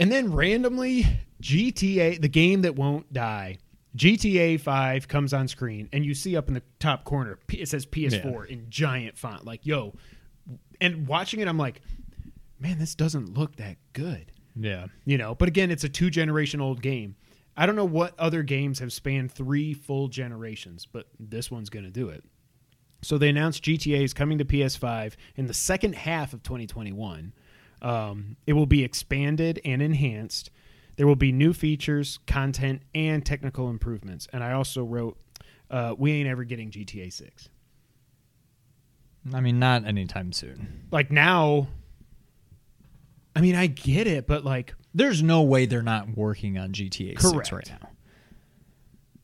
And then randomly, GTA, the game that won't die, GTA 5 comes on screen, and you see up in the top corner, it says PS4 in giant font. Like, yo. And watching it, I'm like, man, this doesn't look that good. Yeah. You know, but again, it's a two generation old game. I don't know what other games have spanned three full generations, but this one's going to do it. So they announced GTA is coming to PS5 in the second half of 2021. Um, it will be expanded and enhanced. There will be new features, content, and technical improvements. And I also wrote, uh, "We ain't ever getting GTA 6." I mean, not anytime soon. Like now, I mean, I get it, but like, There's no way they're not working on GTA Correct. 6 right now.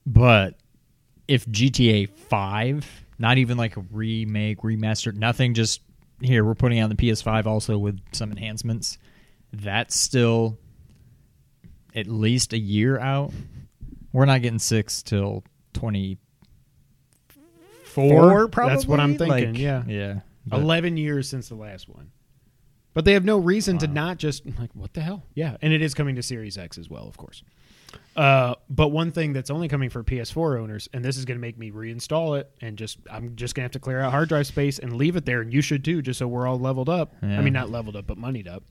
But if GTA 5, not even like a remake, remaster, nothing, just here, we're putting on the PS5 also with some enhancements, that's still at least a year out. We're not getting 6 till 24, probably. That's what I'm thinking, Like, yeah. Yeah. But- 11 years since the last one. But they have no reason to not just like what the hell? Yeah, and it is coming to Series X as well, of course. Uh, but one thing that's only coming for PS4 owners, and this is going to make me reinstall it, and just I'm just going to have to clear out hard drive space and leave it there, and you should too, just so we're all leveled up. Yeah. I mean, not leveled up, but moneyed up.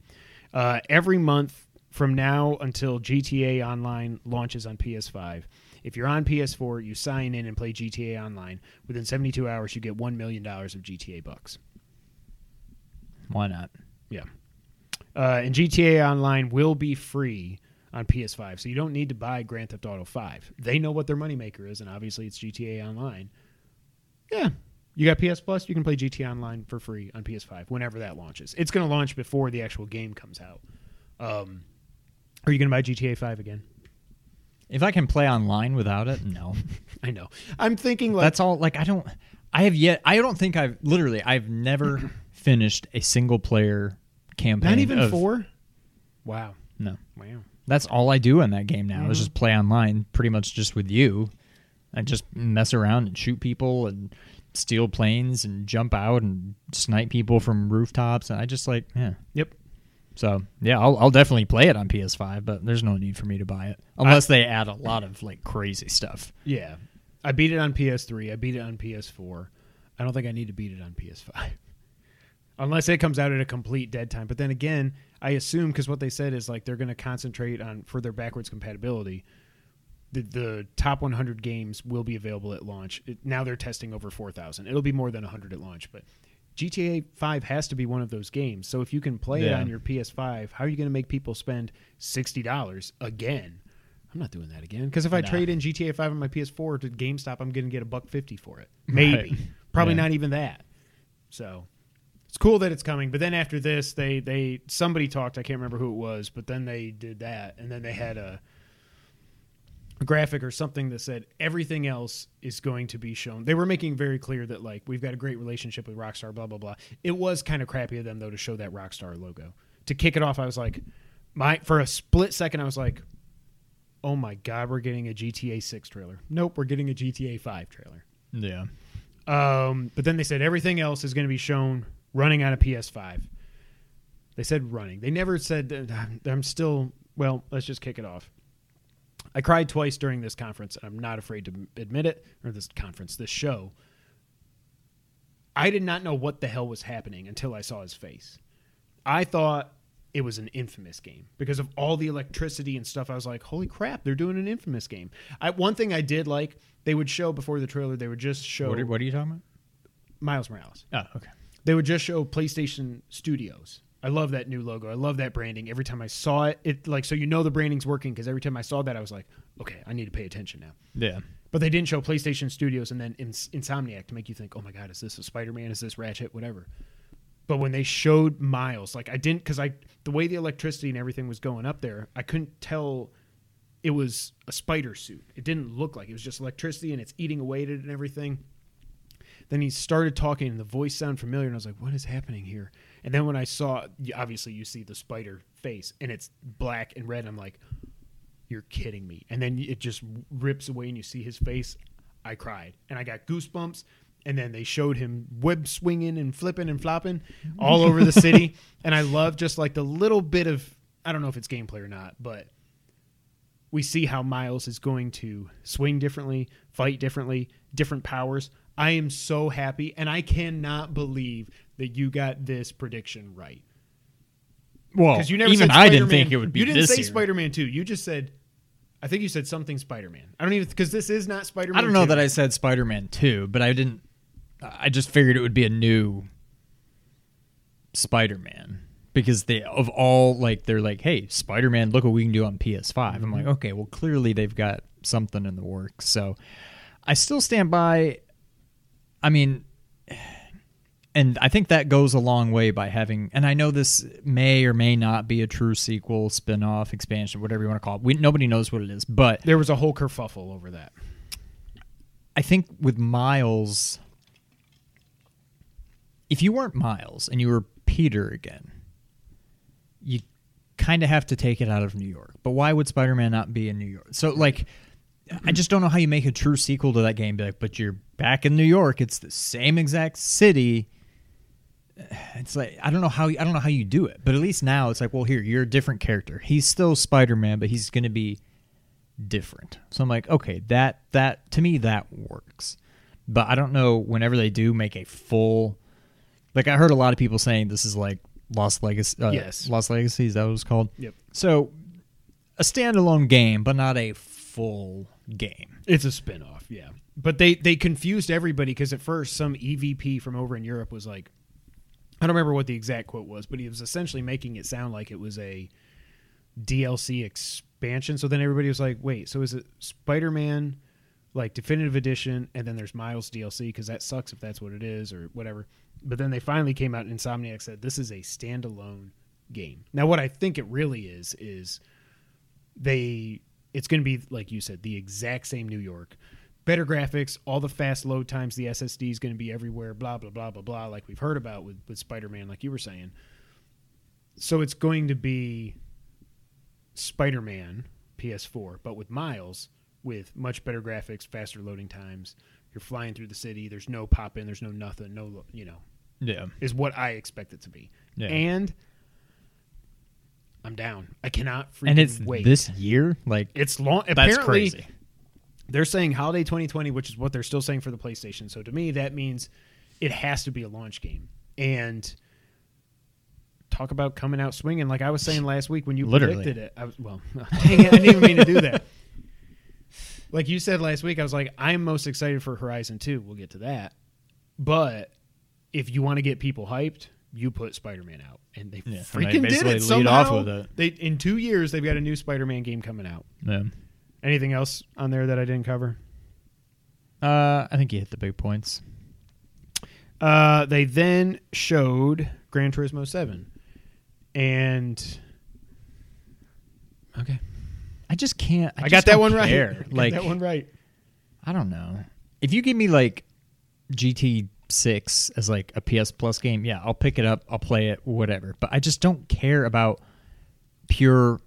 Uh, every month from now until GTA Online launches on PS5, if you're on PS4, you sign in and play GTA Online. Within 72 hours, you get one million dollars of GTA bucks. Why not? Yeah. Uh, and GTA Online will be free on PS5, so you don't need to buy Grand Theft Auto 5. They know what their moneymaker is, and obviously it's GTA Online. Yeah. You got PS Plus, you can play GTA Online for free on PS5 whenever that launches. It's going to launch before the actual game comes out. Um, are you going to buy GTA 5 again? If I can play online without it, no. I know. I'm thinking like That's all. Like I don't. I have yet. I don't think I've literally. I've never finished a single player campaign. not even of- 4? Wow. No, Wow. That's all I do in that game now. Mm-hmm. Is just play online, pretty much just with you. I just mess around and shoot people and steal planes and jump out and snipe people from rooftops. And I just like yeah. Yep. So yeah, I'll, I'll definitely play it on PS5, but there's no need for me to buy it unless they add a lot of like crazy stuff. Yeah. I beat it on PS3. I beat it on PS4. I don't think I need to beat it on PS5. Unless it comes out at a complete dead time. But then again, I assume because what they said is like they're going to concentrate on for their backwards compatibility. The, the top 100 games will be available at launch. It, now they're testing over 4,000. It'll be more than 100 at launch, but GTA 5 has to be one of those games. So if you can play it on your PS5, how are you going to make people spend $60 again? I'm not doing that again because if I Nah. trade in GTA 5 on my PS4 to GameStop, I'm going to get a buck 50 for it. Maybe. Right. Probably Yeah. not even that. So it's cool that it's coming. But then after this, they they somebody talked. I can't remember who it was, but then they did that, and then they had a, a graphic or something that said everything else is going to be shown. They were making very clear that like we've got a great relationship with Rockstar. Blah blah blah. It was kind of crappy of them though to show that Rockstar logo. To kick it off, I was like, my for a split second, I was like. Oh my God, we're getting a GTA 6 trailer. Nope, we're getting a GTA 5 trailer. Yeah. Um, but then they said everything else is going to be shown running on a PS5. They said running. They never said I'm- still. Well, let's just kick it off. I cried twice during this conference, and I'm not afraid to admit it. Or this conference, this show. I did not know what the hell was happening until I saw his face. I thought it was an infamous game because of all the electricity and stuff. I was like, "Holy crap, they're doing an infamous game." I, one thing I did like, they would show before the trailer. They would just show What are, what are you talking about? Miles Morales. Oh, okay. They would just show PlayStation Studios. I love that new logo. I love that branding. Every time I saw it, it like so you know the branding's working because every time I saw that, I was like, okay, I need to pay attention now. Yeah. But they didn't show PlayStation Studios and then Ins- Insomniac to make you think, oh my god, is this a Spider Man? Is this Ratchet? Whatever. But when they showed Miles, like I didn't because I the way the electricity and everything was going up there, I couldn't tell it was a spider suit. It didn't look like it was just electricity and it's eating away at it and everything. Then he started talking and the voice sounded familiar and I was like, what is happening here? And then when I saw, obviously you see the spider face and it's black and red. I'm like, you're kidding me. And then it just rips away and you see his face. I cried and I got goosebumps. And then they showed him web swinging and flipping and flopping all over the city. And I love just like the little bit of, I don't know if it's gameplay or not, but we see how Miles is going to swing differently, fight differently, different powers. I am so happy, and I cannot believe that you got this prediction right. Well, Because you never even I didn't Spider-Man- think it would be You didn't say year. Spider Man Two. You just said, I think you said something Spider Man. I don't even because this is not Spider Man. I don't know that I said Spider Man 2, but I didn't. I just figured it would be a new Spider Man. Because they, of all, like, they're like, hey, Spider Man, look what we can do on PS5. I'm mm-hmm. like, okay, well, clearly they've got something in the works. So I still stand by. I mean, and I think that goes a long way by having, and I know this may or may not be a true sequel, spinoff, expansion, whatever you want to call it. We, nobody knows what it is, but There was a whole kerfuffle over that. I think with Miles, if you weren't Miles and you were Peter again, you kind of have to take it out of New York. But why would Spider Man not be in New York? So, like, I just don't know how you make a true sequel to that game. Be like, but you're back in New York. It's the same exact city. It's like I don't know how I don't know how you do it, but at least now it's like, well, here you're a different character. He's still Spider Man, but he's going to be different. So I'm like, okay, that that to me that works. But I don't know whenever they do make a full like I heard a lot of people saying this is like Lost Legacy uh, Yes. Lost Legacy is that what it's called? Yep. So a standalone game, but not a full game. It's a spin-off, yeah. But they they confused everybody because at first some EVP from over in Europe was like I don't remember what the exact quote was, but he was essentially making it sound like it was a DLC expansion. So then everybody was like, "Wait, so is it Spider-Man like definitive edition and then there's Miles DLC because that sucks if that's what it is or whatever." But then they finally came out and Insomniac said this is a standalone game. Now what I think it really is is they it's going to be like you said the exact same New York. Better graphics, all the fast load times, the SSD is going to be everywhere, blah blah blah blah blah like we've heard about with with Spider-Man like you were saying. So it's going to be Spider-Man PS4, but with Miles with much better graphics, faster loading times. You're flying through the city, there's no pop in, there's no nothing, no you know, Yeah. is what I expect it to be. Yeah. And I'm down. I cannot freaking And it's wait. this year? Like It's long. that's crazy. they're saying holiday 2020, which is what they're still saying for the PlayStation. So to me, that means it has to be a launch game. And talk about coming out swinging, like I was saying last week when you Literally. predicted it. I was well, dang it, I didn't even mean to do that. Like you said last week, I was like, I'm most excited for Horizon 2. We'll get to that. But if you want to get people hyped, you put Spider-Man out, and they Yeah, and they freaking did it. lead Somehow, off with it. They in two years they've got a new Spider-Man game coming out. Yeah. Anything else on there that I didn't cover? Uh, I think you hit the big points. Uh, they then showed Gran Turismo Seven, and okay, I just can't. I, I, just got that one right. care. I got Like that one right. I don't know. If you give me like GT six as like a PS Plus game, yeah, I'll pick it up. I'll play it, whatever. But I just don't care about pure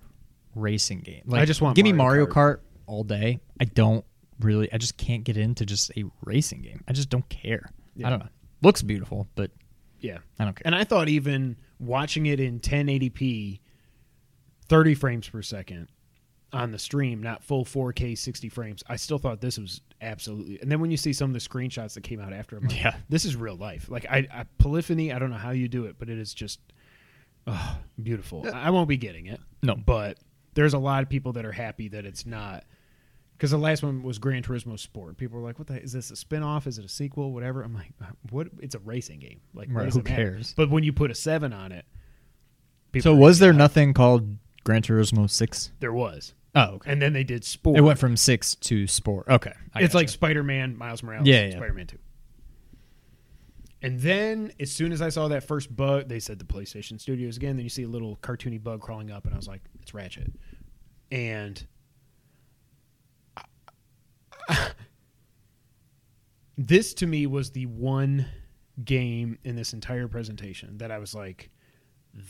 racing game. Like, I just want give me Mario Mario Kart all day. I don't really. I just can't get into just a racing game. I just don't care. Yeah. I don't know. Looks beautiful, but Yeah, I don't care. and I thought even watching it in 1080p, 30 frames per second on the stream, not full 4K 60 frames, I still thought this was absolutely. And then when you see some of the screenshots that came out after, I'm like, Yeah. this is real life. Like I, I Polyphony, I don't know how you do it, but it is just oh, beautiful. I I won't be getting it. No. but there's a lot of people that are happy that it's not Because the last one was Gran Turismo Sport. People were like, "What the? Is this a spin-off? Is it a sequel? Whatever." I'm like, uh, "What? It's a racing game. Like, Right, who cares? But when you put a seven on it, people So was there nothing called Gran Turismo Six? There was, Oh, okay. and then they did Sport. It went from six to sport. Okay, I it's gotcha. like Spider-Man, Miles Morales, Yeah, yeah. Spider-Man Two. And then, as soon as I saw that first bug, they said the PlayStation Studios again. Then you see a little cartoony bug crawling up, and I was like, "It's Ratchet." And this to me was the one game in this entire presentation that I was like,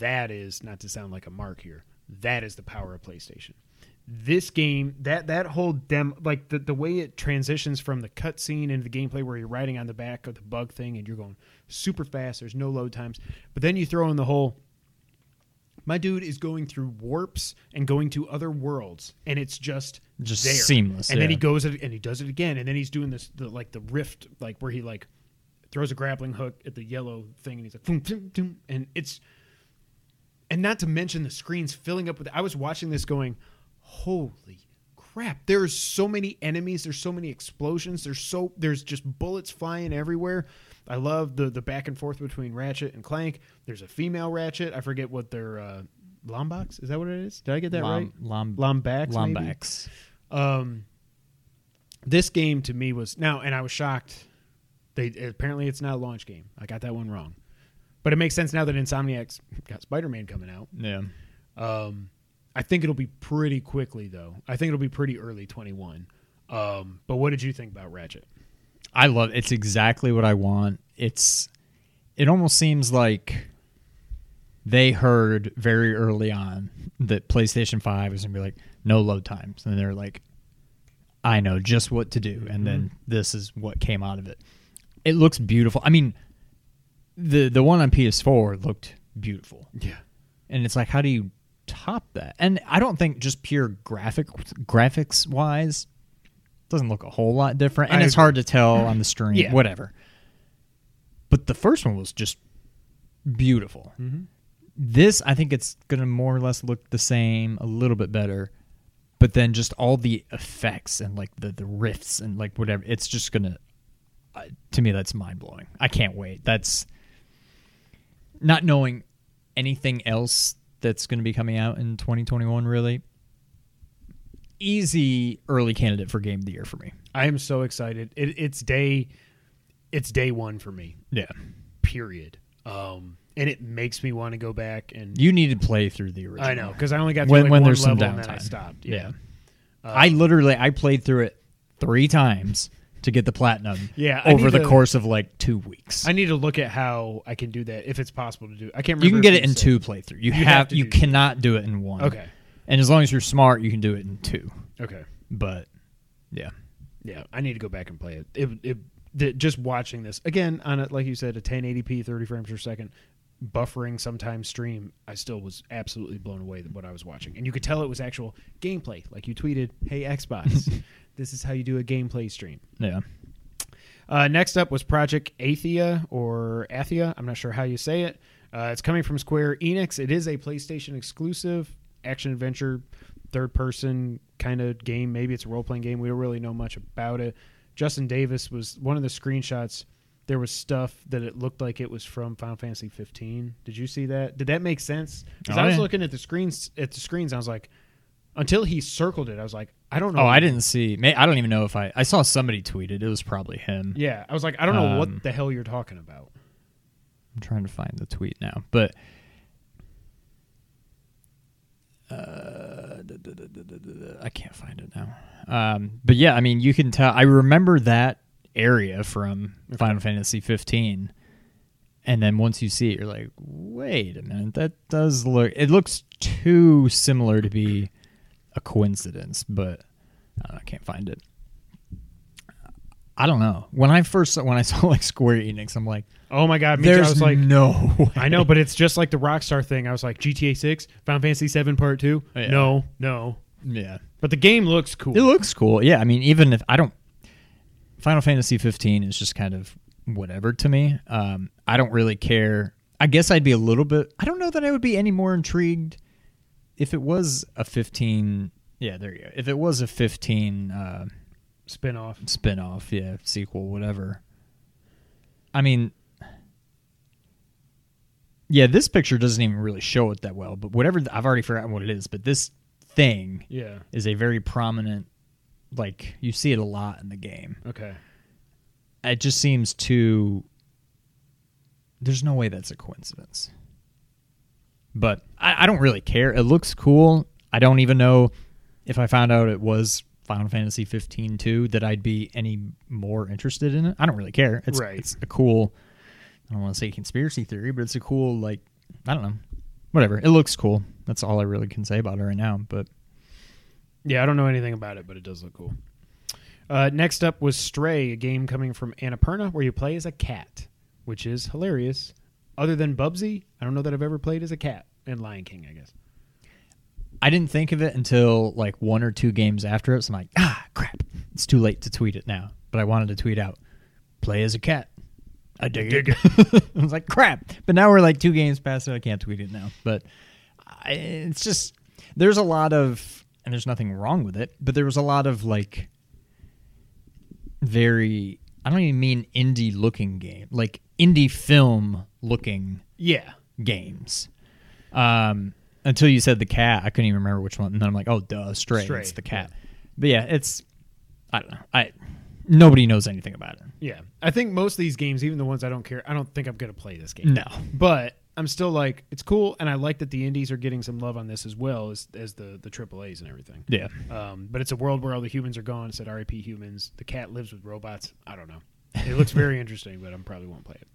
"That is not to sound like a mark here. That is the power of PlayStation." This game, that that whole dem, like the the way it transitions from the cutscene into the gameplay, where you're riding on the back of the bug thing and you're going super fast. There's no load times, but then you throw in the whole my dude is going through warps and going to other worlds, and it's just Just there. seamless, And then he goes and he does it again, and then he's doing this the, like the rift, like where he like throws a grappling hook at the yellow thing, and he's like, boom, boom, boom, and it's and not to mention the screens filling up with. I was watching this going, holy crap! There's so many enemies. There's so many explosions. There's so there's just bullets flying everywhere. I love the the back and forth between Ratchet and Clank. There's a female Ratchet. I forget what their uh, Lombax is that what it is? Did I get that right? Lom, Lombax. maybe? Lombax. Um, this game to me was now, and I was shocked. They apparently it's not a launch game. I got that one wrong, but it makes sense now that Insomniac's got Spider-Man coming out. Yeah. Um, I think it'll be pretty quickly though. I think it'll be pretty early 21. Um, but what did you think about Ratchet? I love it's exactly what I want. It's it almost seems like they heard very early on that PlayStation 5 is going to be like no load times and they're like I know just what to do and then this is what came out of it. It looks beautiful. I mean the the one on PS4 looked beautiful. Yeah. And it's like how do you top that? And I don't think just pure graphic graphics wise doesn't look a whole lot different and I it's agree. hard to tell on the stream Yeah. whatever. But the first one was just beautiful. Mm-hmm. This I think it's going to more or less look the same, a little bit better. But then just all the effects and like the the riffs and like whatever, it's just going to uh, to me that's mind-blowing. I can't wait. That's not knowing anything else that's going to be coming out in 2021 really easy early candidate for game of the year for me I am so excited. It, it's day, it's day one for me. yeah Period. Um, and it makes me want to go back and you need to play through the original I know because I only got through when, like when one there's some then I stopped. yeah, Yeah. i literally i played through it three times to get the platinum Yeah, I over need the to- course of like two weeks I need to look at how I can do that if it's possible to do. I can't. remember you can if get it in said- two playthrough you, You have, have to you do two. cannot do it in one Okay. and as long as you're smart you can do it in two Okay. but yeah Yeah, I need to go back and play it. It, it, the- just watching this again on a, like you said, a 1080p, 30 frames per second, buffering sometimes stream. I still was absolutely blown away with what I was watching, and you could tell it was actual gameplay. Like you tweeted, "Hey Xbox, this is how you do a gameplay stream." yeah Uh, next up was Project Athia or Athia. I'm not sure how you say it. Uh, it's coming from Square Enix. It is a PlayStation exclusive action adventure, third person kind of game. Maybe it's a role playing game. We don't really know much about it. Justin Davis was one of the screenshots. There was stuff that it looked like it was from Final Fantasy 15. Did you see that? Did that make sense? Because Oh, I was yeah. looking at the screens at the screens. I was like, until he circled it, I was like, I don't know. oh i didn't see may, i don't even know if i i saw somebody tweet it it was probably him Yeah, I was like, I don't know Um, what the hell you're talking about. I'm trying to find the tweet now, but uh, duh, duh, duh, I can't find it now. Um, but yeah, I mean, you can tell. I remember that area from Final Fantasy 15, and then once you see it, you're like, wait a minute, that does look. It looks too similar to be a coincidence, but I, know, I can't find it. I don't know. When I first when I saw like Square Enix, I'm like, Oh my god, me too. there's I was like, no way. I know, but it's just like the Rockstar thing. I was like, GTA Six, Final Fantasy Seven Part Two. Yeah. No, no, Yeah. but the game looks cool. It looks cool. Yeah, I mean, even if I don't, Final Fantasy 15 is just kind of whatever to me. Um, I don't really care. I guess I'd be a little bit. I don't know that I would be any more intrigued if it was a 15 Yeah, there you go. If it was a 15 uh, Spin-off. spin-off, yeah, sequel, whatever. I mean, yeah, this picture doesn't even really show it that well, but whatever, I've already forgotten what it is, but this thing Yeah. is a very prominent, like, you see it a lot in the game. Okay. It just seems too, there's no way that's a coincidence. But I, I don't really care. It looks cool. I don't even know if I found out it was Final Fantasy 15 too that I'd be any more interested in it. I don't really care. It's Right. it's a cool I don't want to say conspiracy theory, but it's a cool like I don't know. Whatever. It looks cool. That's all I really can say about it right now, but Yeah, I don't know anything about it, but it does look cool. Uh, next up was Stray, a game coming from Annapurna where you play as a cat, which is hilarious. Other than Bubsy, I don't know that I've ever played as a cat in Lion King, I guess. I didn't think of it until like one or two games after it. So I'm like, ah, crap. It's too late to tweet it now. But I wanted to tweet out, play as a cat. I dig, Dig it. I was like, crap. But now we're like two games past it. I can't tweet it now. But I, it's just, there's a lot of, and there's nothing wrong with it, but there was a lot of like very, I don't even mean indie looking game, like indie film looking Yeah. games. Um, until you said the cat, I couldn't even remember which one. And then I'm like, oh, duh, stray. Stray, It's the cat. But yeah, it's I don't know. I nobody knows anything about it. Yeah. I think most of these games, even the ones I don't care, I don't think I'm going to play this game. No. But I'm still like, it's cool, and I like that the indies are getting some love on this as well as, as the, the A's and everything. Yeah. Um, but it's a world where all the humans are gone. It said RIP humans. The cat lives with robots. I don't know. It looks very interesting, but I probably won't play it.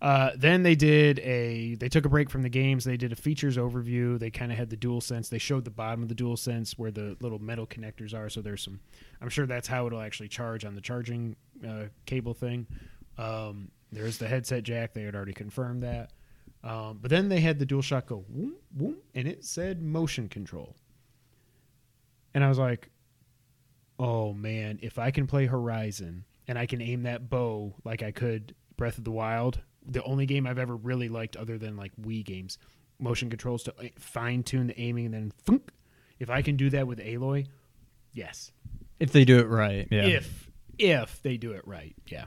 Uh, then they did a. They took a break from the games. They did a features overview. They kind of had the DualSense. They showed the bottom of the DualSense where the little metal connectors are. So there's some. I'm sure that's how it'll actually charge on the charging uh, cable thing. Um, there's the headset jack. They had already confirmed that. Um, but then they had the DualShock go whoom, whoom, and it said motion control. And I was like, oh man, if I can play Horizon and I can aim that bow like I could Breath of the Wild, the only game I've ever really liked other than like Wii games, motion controls to fine tune the aiming and then thunk. If I can do that with Aloy, yes. If they do it right. Yeah. If if they do it right, yeah.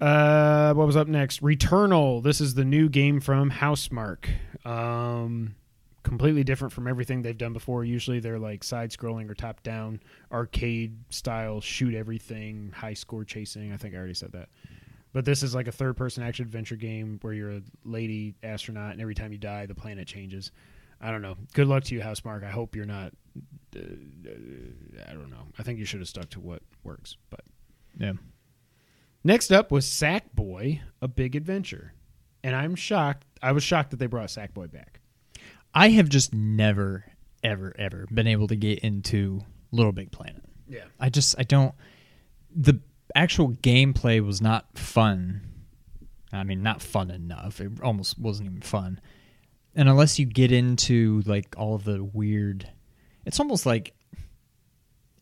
Uh, what was up next? Returnal. This is the new game from Housemarque. Um, completely different from everything they've done before. Usually they're like side scrolling or top down arcade style, shoot everything, high score chasing. I think I already said that. But this is like a third person action adventure game where you're a lady astronaut, and every time you die, the planet changes. I don't know. Good luck to you, Housemarque. I hope you're not. Uh, I don't know. I think you should have stuck to what works. But yeah. Next up was Sackboy: A Big Adventure, and I'm shocked. I was shocked that they brought Sackboy back. I have just never, ever, ever been able to get into Little Big Planet. Yeah. I just I don't the actual gameplay was not fun. I mean, not fun enough. It almost wasn't even fun. And unless you get into like all of the weird it's almost like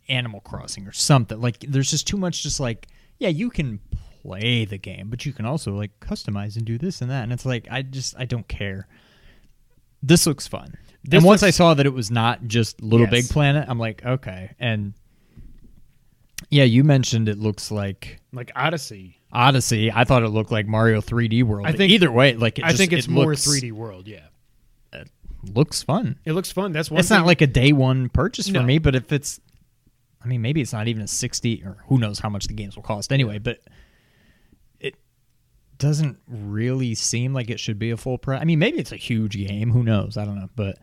Animal Crossing or something. Like there's just too much just like yeah, you can play the game, but you can also like customize and do this and that. And it's like I just I don't care. This looks fun. This and once I saw that it was not just Little Yes. Big Planet, I'm like, okay. And yeah, you mentioned it looks like Like Odyssey. Odyssey. I thought it looked like Mario 3D World. I think- either way, like it I just, think it's it more looks, 3D World. Yeah. it Looks fun. It looks fun. That's one. It's not like a day one purchase for No. me, but if it's, I mean, maybe it's not even a sixty or who knows how much the games will cost anyway. But it doesn't really seem like it should be a full price. I mean, maybe it's a huge game. Who knows? I don't know, but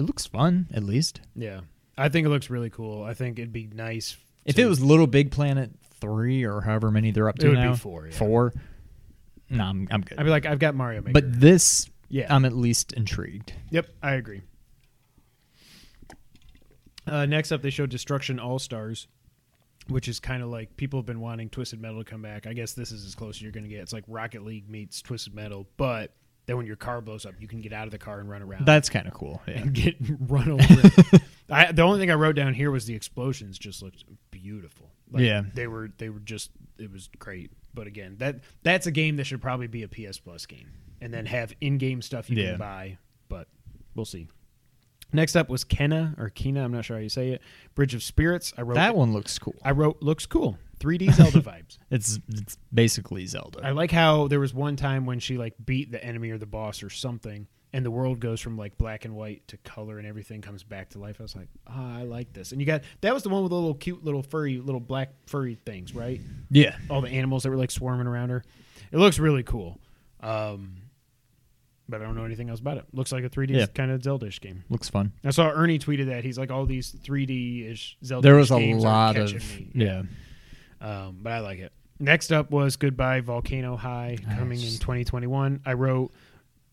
it looks fun at least. Yeah. I think it looks really cool. I think it'd be nice If to- it was Little Big Planet three or however many they're up It to now, four, yeah. four. No, I'm I'm good. I'd be like, I've got Mario Maker. but this, Yeah. I'm at least intrigued. Yep, I agree. Uh, next up, they showed Destruction All Stars, which is kind of like people have been wanting Twisted Metal to come back. I guess this is as close as you're going to get. It's like Rocket League meets Twisted Metal, but then when your car blows up, you can get out of the car and run around. That's kind of cool. Yeah. and get run over. I, the only thing I wrote down here was the explosions just looked beautiful. Like, Yeah. they were they were just it was great. But again, that that's a game that should probably be a PS Plus game, and then have in-game stuff you Yeah. can buy. But we'll see. Next up was Kenna or Kina, I'm not sure how you say it. Bridge of Spirits. I wrote That one looks cool. I wrote looks cool. 3D Zelda vibes. It's it's basically Zelda. I like how there was one time when she like beat the enemy or the boss or something, and the world goes from like black and white to color, and everything comes back to life. I was like, ah, I like this. And you got that was the one with the little cute little furry little black furry things, right? yeah. All the animals that were like swarming around her. It looks really cool. Um, but I don't know anything else about it. Looks like a 3D Yeah. kind of Zelda-ish game. Looks fun. I saw Ernie tweeted that he's like all these 3D-ish Zelda. There was a games lot of me. yeah. Um, but I like it. Next up was Goodbye Volcano High coming in 2021. I wrote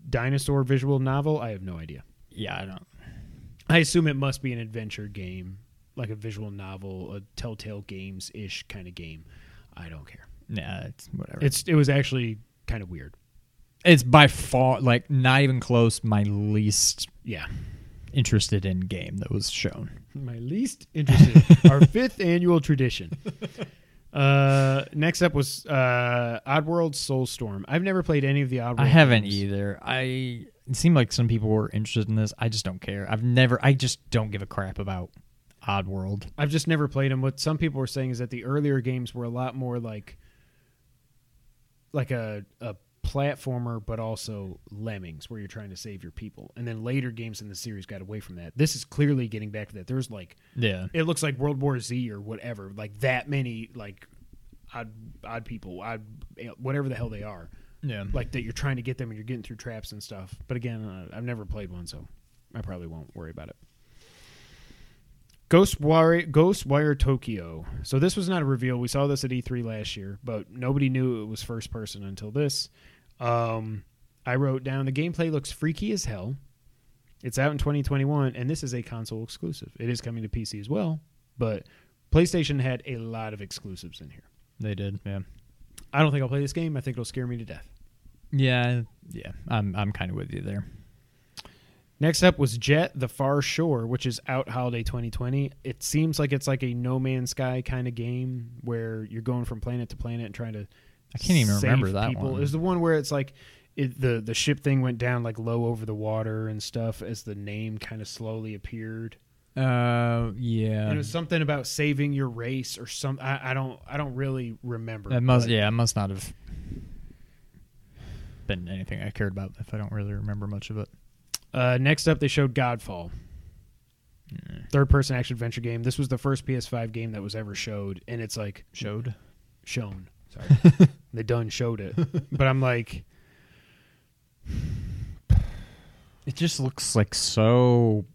dinosaur visual novel. I have no idea. Yeah, I don't. I assume it must be an adventure game, like a visual novel, a Telltale Games ish kind of game. I don't care. Yeah, it's whatever. It's it was actually kind of weird. It's by far like not even close my least Yeah, interested in game that was shown. my least interested. Our fifth annual tradition. Uh, next up was uh, Oddworld Soulstorm. I've never played any of the Oddworld. I haven't games. either. I it seemed like some people were interested in this. I just don't care. I've never. I just don't give a crap about Oddworld. I've just never played them. What some people were saying is that the earlier games were a lot more like like a a platformer, but also lemmings, where you're trying to save your people. And then later games in the series got away from that. This is clearly getting back to that. There's like Yeah, it looks like World War Z or whatever, like that many like odd odd people, odd whatever the hell they are, yeah. like that you're trying to get them and you're getting through traps and stuff. But again, uh, I've never played one, so I probably won't worry about it. Ghostwire Ghostwire Tokyo. So this was not a reveal. We saw this at E3 last year, but nobody knew it was first person until this. Um, I wrote down the gameplay looks freaky as hell. It's out in 2021, and this is a console exclusive. It is coming to PC as well, but PlayStation had a lot of exclusives in here. They did. Yeah, I don't think I'll play this game. I think it'll scare me to death. yeah, yeah. I'm I'm kind of with you there. Next up was Jet: The Far Shore, which is out holiday 2020. It seems like it's like a No Man's Sky kind of game where you're going from planet to planet and trying to. I can't even remember that people. one. It was the one where it's like it, the the ship thing went down like low over the water and stuff as the name kind of slowly appeared. Uh, yeah. And it was something about saving your race or some. I, I don't. I don't really remember. It must. Yeah, it must not have been anything I cared about if I don't really remember much of it. Uh, next up, they showed Godfall, third person action adventure game. This was the first PS5 game that was ever showed, and it's like Showed. shown. Sorry, they done showed it, but I'm like, It just looks like so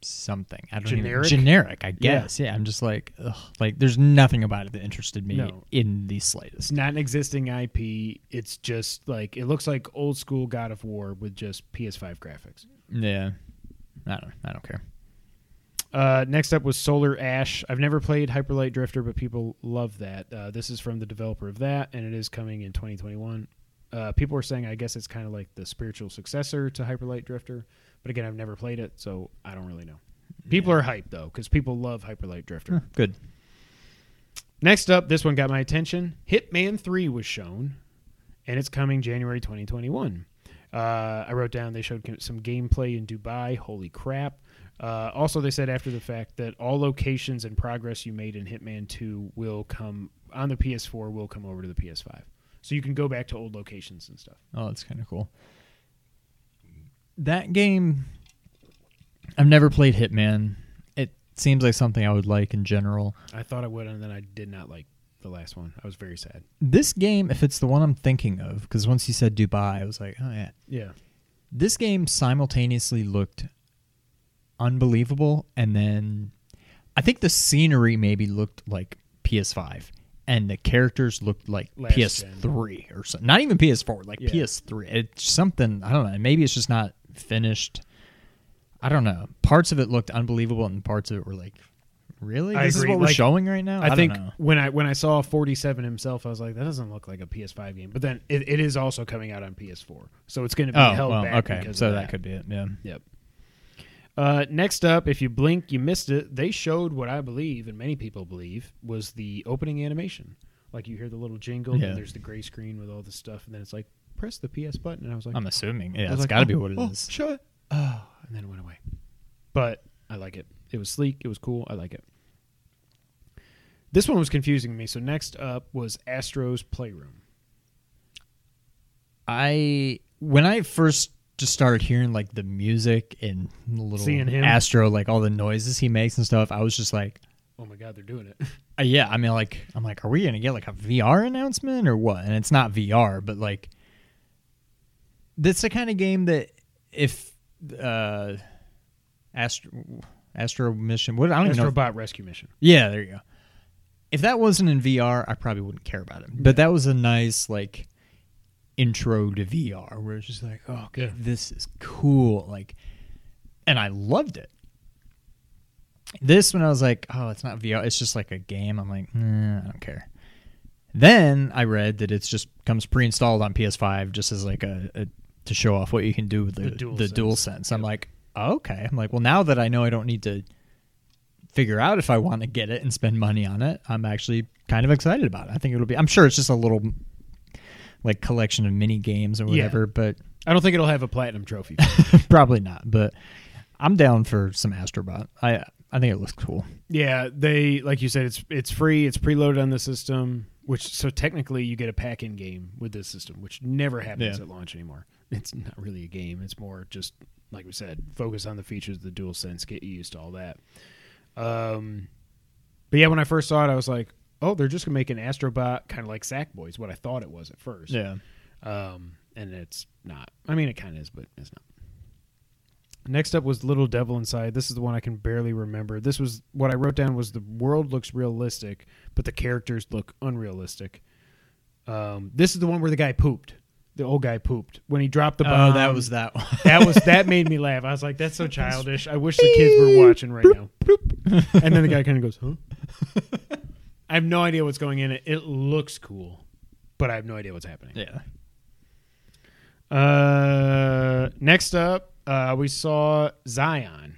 something. I don't Generic? even generic. I guess. Yeah. I'm just like, ugh, like there's nothing about it that interested me No. in the it's slightest. not an existing IP. It's just like it looks like old school God of War with just PS5 graphics. Yeah. I don't. I don't care. Uh, next up was Solar Ash. I've never played Hyperlight Drifter, but people love that. Uh, this is from the developer of that, and it is coming in 2021. Uh, people are saying, I guess it's kind of like the spiritual successor to Hyperlight Drifter, but again, I've never played it, so I don't really know. People are hyped though, because people love Hyperlight Drifter. Huh, Good. Next up, this one got my attention. Hitman 3 was shown, and it's coming January 2021. Uh, I wrote down they showed some gameplay in Dubai. Holy crap. Uh, also, they said after the fact that all locations and progress you made in Hitman 2 will come on the PS4, will come over to the PS5. So you can go back to old locations and stuff. Oh, that's kind of cool. That game, I've never played Hitman. It seems like something I would like in general. I thought I would, and then I did not like the last one. I was very sad. This game, if it's the one I'm thinking of, because once you said Dubai, I was like, oh yeah. Yeah. This game simultaneously looked unbelievable, and then I think the scenery maybe looked like PS5, and the characters looked like Last PS3 or something. Not even PS4, like Yeah. PS3. It's something I don't know. Maybe it's just not finished. I don't know. Parts of it looked unbelievable, and parts of it were like, really? I this agree. is what we're Like, showing right now. I, don't think know. when I when I saw 47 himself, I was like, that doesn't look like a PS5 game. But then it, it is also coming out on PS4, so it's going to be Oh held well, back. okay. So of that could be it. Yeah. Yep. Uh, next up, if you blink, you missed it. They showed what I believe, and many people believe, was the opening animation. Like you hear the little jingle, Yeah. and there's the gray screen with all the stuff, and then it's like press the PS button, and I was like, I'm assuming. Yeah, it's like, got to oh, be what it oh, is. Shut. Oh, and then it went away. but I like it. It was sleek. It was cool. I like it. This one was confusing me. So next up was Astro's Playroom. I when I first just started hearing like the music and the little Seeing him. Astro, like all the noises he makes and stuff, I was just like, Oh my god, they're doing it. uh, yeah. I mean, like, I'm like, are we gonna get like a VR announcement or what? And it's not VR, but like, that's the kind of game that if uh, Astro Astro Mission, what I don't even know. if- Astrobot Rescue Mission. Yeah, there you go. If that wasn't in VR, I probably wouldn't care about it. But that was a nice like intro to VR where it's just like, oh, okay, Yeah. this is cool. Like, and I loved it. This when I was like, oh, it's not VR, it's just like a game. I'm like, nah, I don't care. Then I read that it's just comes pre-installed on PS5 just as like a, a to show off what you can do with the The the, DualSense. dual sense. I'm like, okay. I'm like, well, now that I know I don't need to figure out if I want to get it and spend money on it, I'm actually kind of excited about it. I think it'll be. I'm sure it's just a little like collection of mini games or Yeah. whatever, but I don't think it'll have a platinum trophy. probably not. But I'm down for some Astrobot. I I think it looks cool. yeah, they like you said, it's it's free. It's preloaded on the system, which so technically you get a pack-in game with this system, which never happens Yeah. at launch anymore. It's not really a game. It's more just like we said, focus on the features of the DualSense, get used to all that. Um, but yeah, when I first saw it, I was like, oh, they're just gonna make an Astrobot kind of like Sackboy. Is what I thought it was at first. Yeah. Um, and it's not. I mean, it kind of is, but it's not. Next up was Little Devil Inside. This is the one I can barely remember. This was what I wrote down was the world looks realistic, but the characters look unrealistic. Um, this is the one where the guy pooped. The old guy pooped when he dropped the bomb. Oh, that was that one. that was that made me laugh. I was like, "That's so childish." I wish the kids were watching right now. And then the guy kind of goes, "Huh?" I have no idea what's going in it. It looks cool, but I have no idea what's happening. yeah. Uh, next up, uh, we saw Zion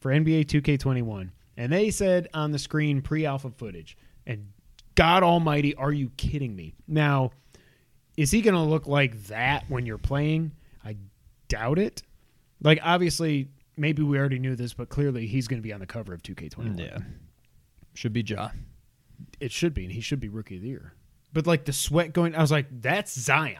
for NBA 2K21, and they said on the screen pre-alpha footage. And God Almighty, are you kidding me? Now, is he going to look like that when you're playing? I doubt it. Like, obviously, maybe we already knew this, but clearly he's going to be on the cover of 2K21. Yeah. Should be Ja. It should be, and he should be Rookie of the Year. But like the sweat going, I was like, that's Zion.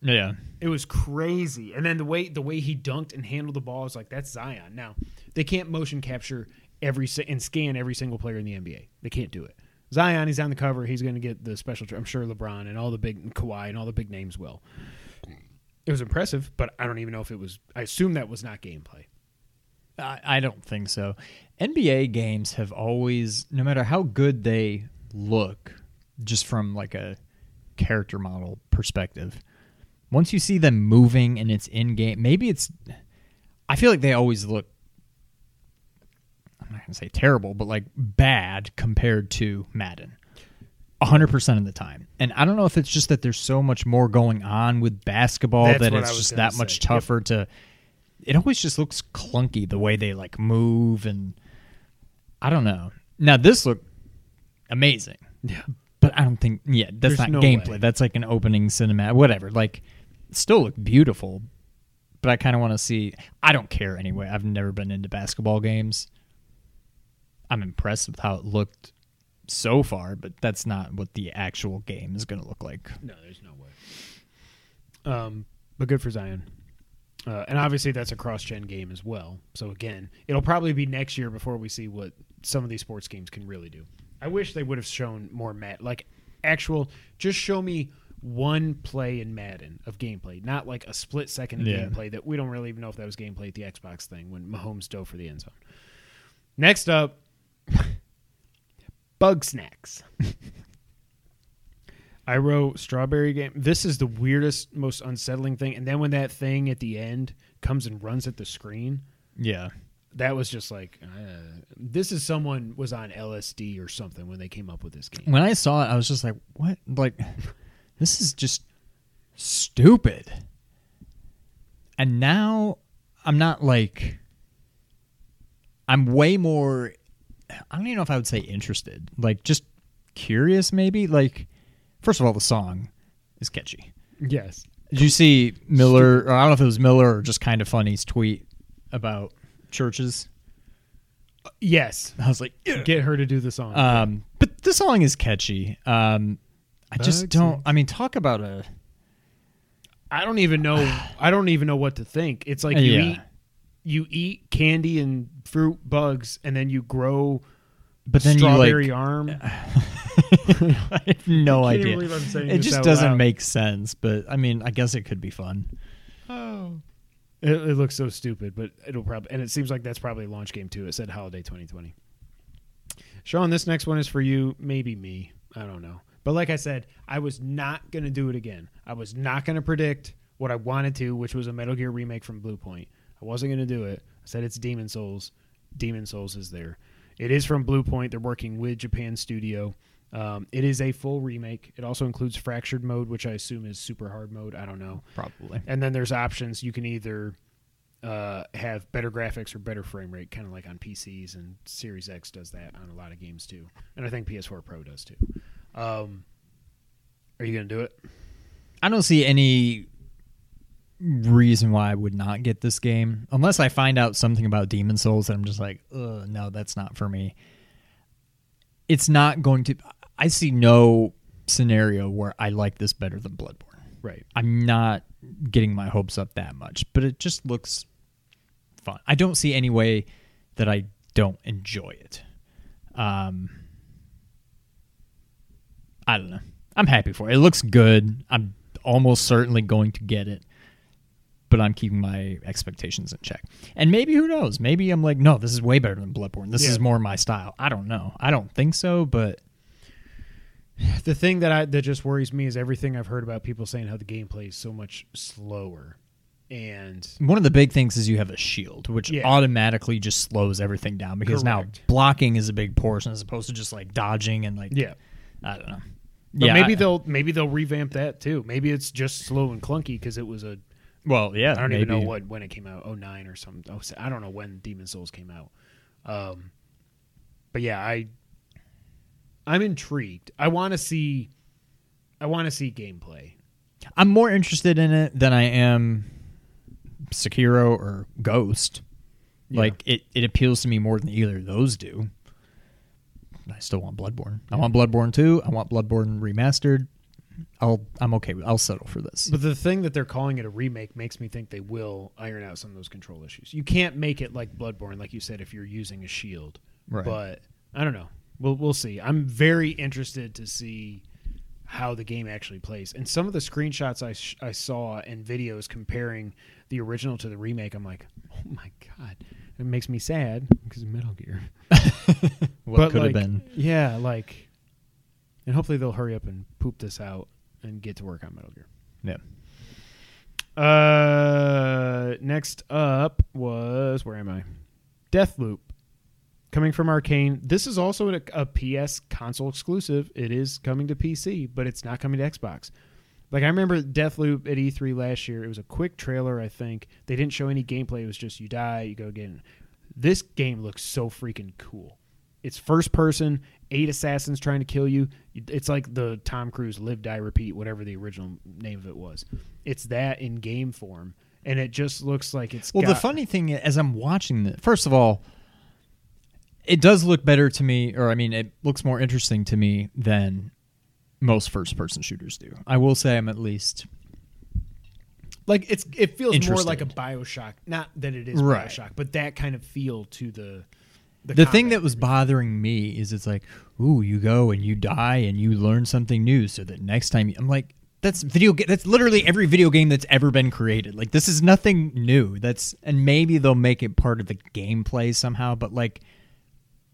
Yeah. It was crazy. And then the way the way he dunked and handled the ball I was like that's Zion. Now, they can't motion capture every and scan every single player in the NBA. They can't do it. Zion, he's on the cover. He's going to get the special. Tr- I'm sure LeBron and all the big Kawhi and all the big names will. It was impressive, but I don't even know if it was. I assume that was not gameplay. I, I don't think so. NBA games have always, no matter how good they look, just from like a character model perspective, once you see them moving and it's in game, maybe it's. I feel like they always look. I'm not going to say terrible, but like bad compared to Madden. 100% of the time. And I don't know if it's just that there's so much more going on with basketball That's that it's just gonna that much say. Yep. tougher to it always just looks clunky the way they like move and I don't know. Now this looked amazing, Yeah. but I don't think yeah, that's There's not no gameplay. way. That's like an opening cinematic whatever. Like still look beautiful, but I kind of want to see I don't care anyway. I've never been into basketball games. I'm impressed with how it looked so far, but that's not what the actual game is going to look like. No, there's no way. Um, but good for Zion. Uh, and obviously that's a cross-gen game as well. So again, it'll probably be next year before we see what some of these sports games can really do. I wish they would have shown more Matt, like actual. Just show me one play in Madden of gameplay, not like a split second of Yeah. gameplay that we don't really even know if that was gameplay at the Xbox thing when Mahomes dove for the end zone. Next up, Bugsnax. I wrote strawberry game. This is the weirdest, most unsettling thing. And then when that thing at the end comes and runs at the screen, Yeah. That was just like, uh, this is someone was on LSD or something when they came up with this game. When I saw it, I was just like, "What? Like, this is just stupid." And now I'm not like I'm way more. I don't even know if I would say interested. Like, just curious, maybe. Like, first of all, the song is catchy. Yes. Did you see Miller? Or I don't know if it was Miller or just Kinda Funny's tweet about CHVRCHES. Yes, I was like, yeah. get her to do the song. Um, but the song is catchy. Um, I just Bugsy. don't. I mean, talk about a. I don't even know. I don't even know what to think. It's like you Yeah. eat, you eat candy and fruit bugs, and then you grow But then strawberry you arm. like. I have no I can't idea. believe I'm saying It just doesn't loud. make sense. But I mean, I guess it could be fun. Oh, it, it looks so stupid, but it'll probably and it seems like that's probably a launch game too. It said holiday 2020. Sean, this next one is for you, maybe me. I don't know. But like I said, I was not going to do it again. I was not going to predict what I wanted to, which was a Metal Gear remake from Bluepoint. I wasn't going to do it. I said it's Demon's Souls. Demon's Souls is there. It is from Bluepoint. They're working with Japan Studio. Um, it is a full remake. It also includes fractured mode, which I assume is super hard mode. I don't know. Probably. And then there's options. You can either uh, have better graphics or better frame rate, kind of like on PCs, and Series X does that on a lot of games too. And I think PS4 Pro does too. Um, are you going to do it? I don't see any reason why I would not get this game unless I find out something about Demon's Souls that I'm just like, no, that's not for me. It's not going to. I see no scenario where I like this better than Bloodborne. Right. I'm not getting my hopes up that much, but it just looks fun. I don't see any way that I don't enjoy it. Um, I don't know. I'm happy for it. It looks good. I'm almost certainly going to get it, but I'm keeping my expectations in check. And maybe who knows? Maybe I'm like, no, this is way better than Bloodborne. This Yeah. is more my style. I don't know. I don't think so, but The thing that I that just worries me is everything I've heard about people saying how the gameplay is so much slower, and One of the big things is you have a shield, which Yeah. automatically just slows everything down because Correct. now blocking is a big portion as opposed to just like dodging and like yeah. I don't know. But yeah, maybe I- they'll maybe they'll revamp that too. Maybe it's just slow and clunky because it was a well, yeah. I don't maybe. even know what when it came out. Oh nine or something. Oh, I don't know when Demon's Souls came out. Um, but yeah, I I'm intrigued. I want to see. I want to see gameplay. I'm more interested in it than I am Sekiro or Ghost. Yeah. Like it, it appeals to me more than either of those do. I still want Bloodborne. I want Bloodborne 2. I want Bloodborne remastered. I'll I'm okay with I'll settle for this. But the thing that they're calling it a remake makes me think they will iron out some of those control issues. You can't make it like Bloodborne, like you said, if you're using a shield. Right. But I don't know. We'll we'll see. I'm very interested to see how the game actually plays. And some of the screenshots I sh- I saw and videos comparing the original to the remake, I'm like, oh my god, it makes me sad because of Metal Gear. what But, could like, have been. Yeah, like, and hopefully they'll hurry up and poop this out and get to work on Metal Gear. Yeah. Uh, next up was where am I? Deathloop, coming from Arkane. This is also a, a PS console exclusive. It is coming to PC, but it's not coming to Xbox. Like I remember Deathloop at E3 last year. It was a quick trailer. I think they didn't show any gameplay. It was just you die, you go again. This game looks so freaking cool. It's first person, eight assassins trying to kill you. It's like the Tom Cruise Live Die Repeat, whatever the original name of it was. It's that in game form, and it just looks like it's. Well, the funny thing as I'm watching this, first of all, it does look better to me, or I mean, it looks more interesting to me than most first-person shooters do. I will say I'm at least like it's it feels more like a Bioshock. Not that it is Right. Bioshock, but that kind of feel to the. the thing that was bothering me is it's like, ooh, you go and you die and you learn something new, so that next time you, I'm like, that's video. That's literally every video game that's ever been created. Like this is nothing new. That's and maybe they'll make it part of the gameplay somehow, but like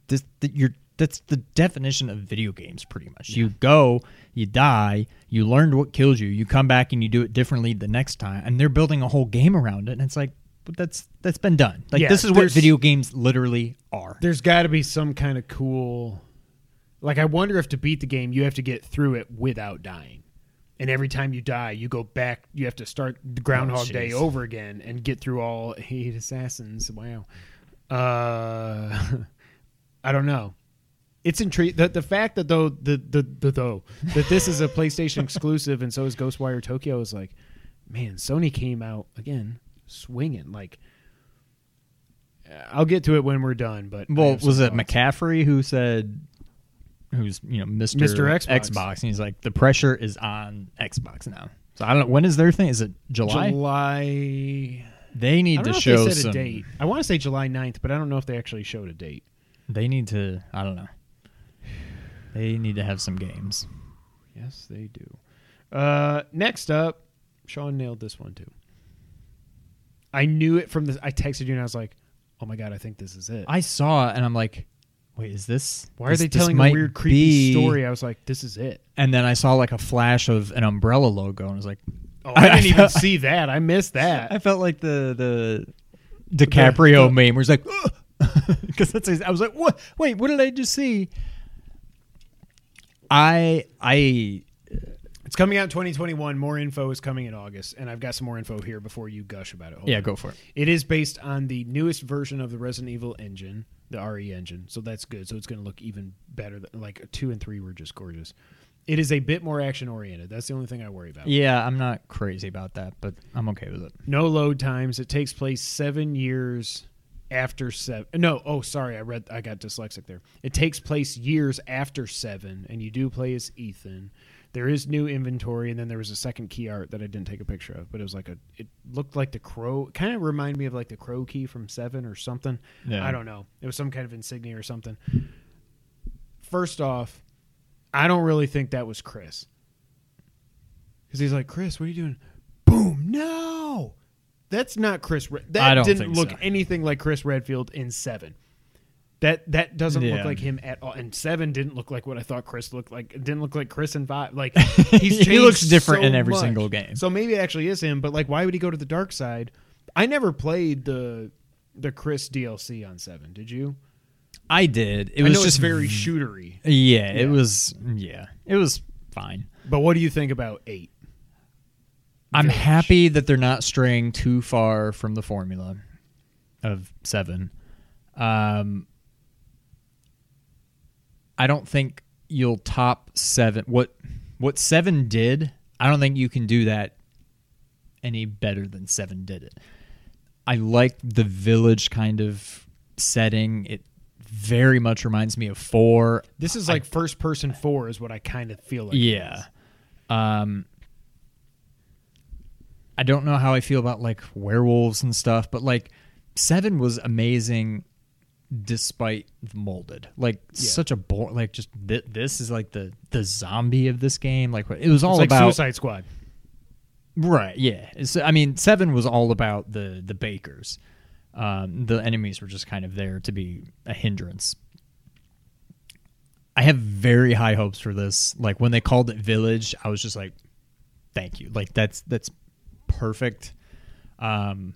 this, the, you're that's the definition of video games pretty much. You go, you die, you learned what killed you, you come back and you do it differently the next time, and they're building a whole game around it, and it's like. But that's that's been done. Like Yeah, this is what video games literally are. there's got to be some kind of cool like i wonder if to beat the game you have to get through it without dying and every time you die you go back you have to start the groundhog day over again and get through all eight assassins wow uh i don't know it's intriguing the, the fact that though the, the the though that this is a playstation exclusive and so is ghostwire tokyo is like man sony came out again swinging like I'll get to it when we're done. But Well, was it thoughts. McCaffrey who said, who's you know Mister Mr. Xbox. Xbox, and he's like the pressure is on Xbox now. So I don't know when is their thing. Is it July? July. They need to show if they said some. a date. I want to say July 9th, but I don't know if they actually showed a date. They need to. I don't know. They need to have some games. Yes, they do. Uh, next up, Sean nailed this one too. I knew it from this. I texted you and I was like, "Oh my god, I think this is it." I saw it and I'm like, wait, is this? Why are this- they telling a weird, creepy be- story? I was like, "This is it." And then I saw like a flash of an umbrella logo and I was like, Oh, I I- didn't even see that. I missed that. I felt like the the DiCaprio the- meme where he's like, because that's I was like, what? Wait, what did I just see? I I It's coming out in 2021. More info is coming in August, and I've got some more info here before you gush about it. Hold yeah, on. go for it. It is based on the newest version of the Resident Evil engine, the RE engine. So that's good. So it's going to look even better. Like two and three were just gorgeous. It is a bit more action oriented. That's the only thing I worry about. Yeah, I'm not crazy about that, but I'm okay with it. No load times. It takes place seven years after seven. No, oh, sorry, I read. I got dyslexic there. It takes place years after seven, and you do play as Ethan. There is new inventory, and then there was a second key art that I didn't take a picture of, but it was like a. It looked like the crow. Kind of reminded me of like the crow key from Seven or something. Yeah. I don't know. It was some kind of insignia or something. First off, I don't really think that was Chris. Because he's like, Chris, what are you doing? Boom! No, that's not Chris. Red- that I don't didn't think look so. anything like Chris Redfield in Seven. That that doesn't Yeah. look like him at all. And Seven didn't look like what I thought Chris looked like. It didn't look like Chris in Five. Like he's He changed looks different so in every much. single game. So maybe it actually is him. But like, why would he go to the dark side? I never played the the Chris DLC on Seven. Did you? I did. It I was know just it's very shootery. Yeah, Yeah. it was. Yeah, it was fine. But what do you think about eight? I'm Village. happy that they're not straying too far from the formula of seven. Um, I don't think you'll top seven. What what seven did, I don't think you can do that any better than seven did it. I like the village kind of setting. It very much reminds me of four. This is like first person four, is what I kind of feel like. Yeah. Um I don't know how I feel about like werewolves and stuff, but like 7 was amazing despite the molded. Like Yeah. such a bore like just th- this is like the the zombie of this game. Like it was all It's like about Suicide Squad. Right, yeah. So I mean, 7 was all about the the bakers. Um, the enemies were just kind of there to be a hindrance. I have very high hopes for this. Like when they called it Village, I was just like, "Thank you!" Like that's that's perfect. Um,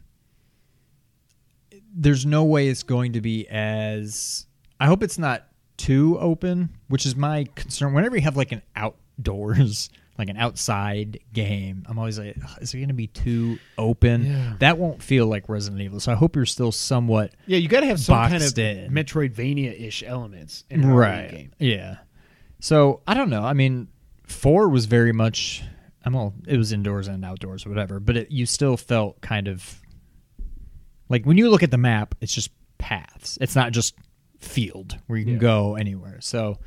there's no way it's going to be as. I hope it's not too open, which is my concern. Whenever you have like an outdoors, like an outside game, I'm always like, is it going to be too open? Yeah. That won't feel like Resident Evil. So I hope you're still somewhat Yeah, you got to have some kind of in. Metroidvania ish elements in right game. yeah so i don't know i mean four was very much i'm all it was indoors and outdoors or whatever but it, you still felt kind of like when you look at the map it's just paths it's not just field where you can Yeah. go anywhere so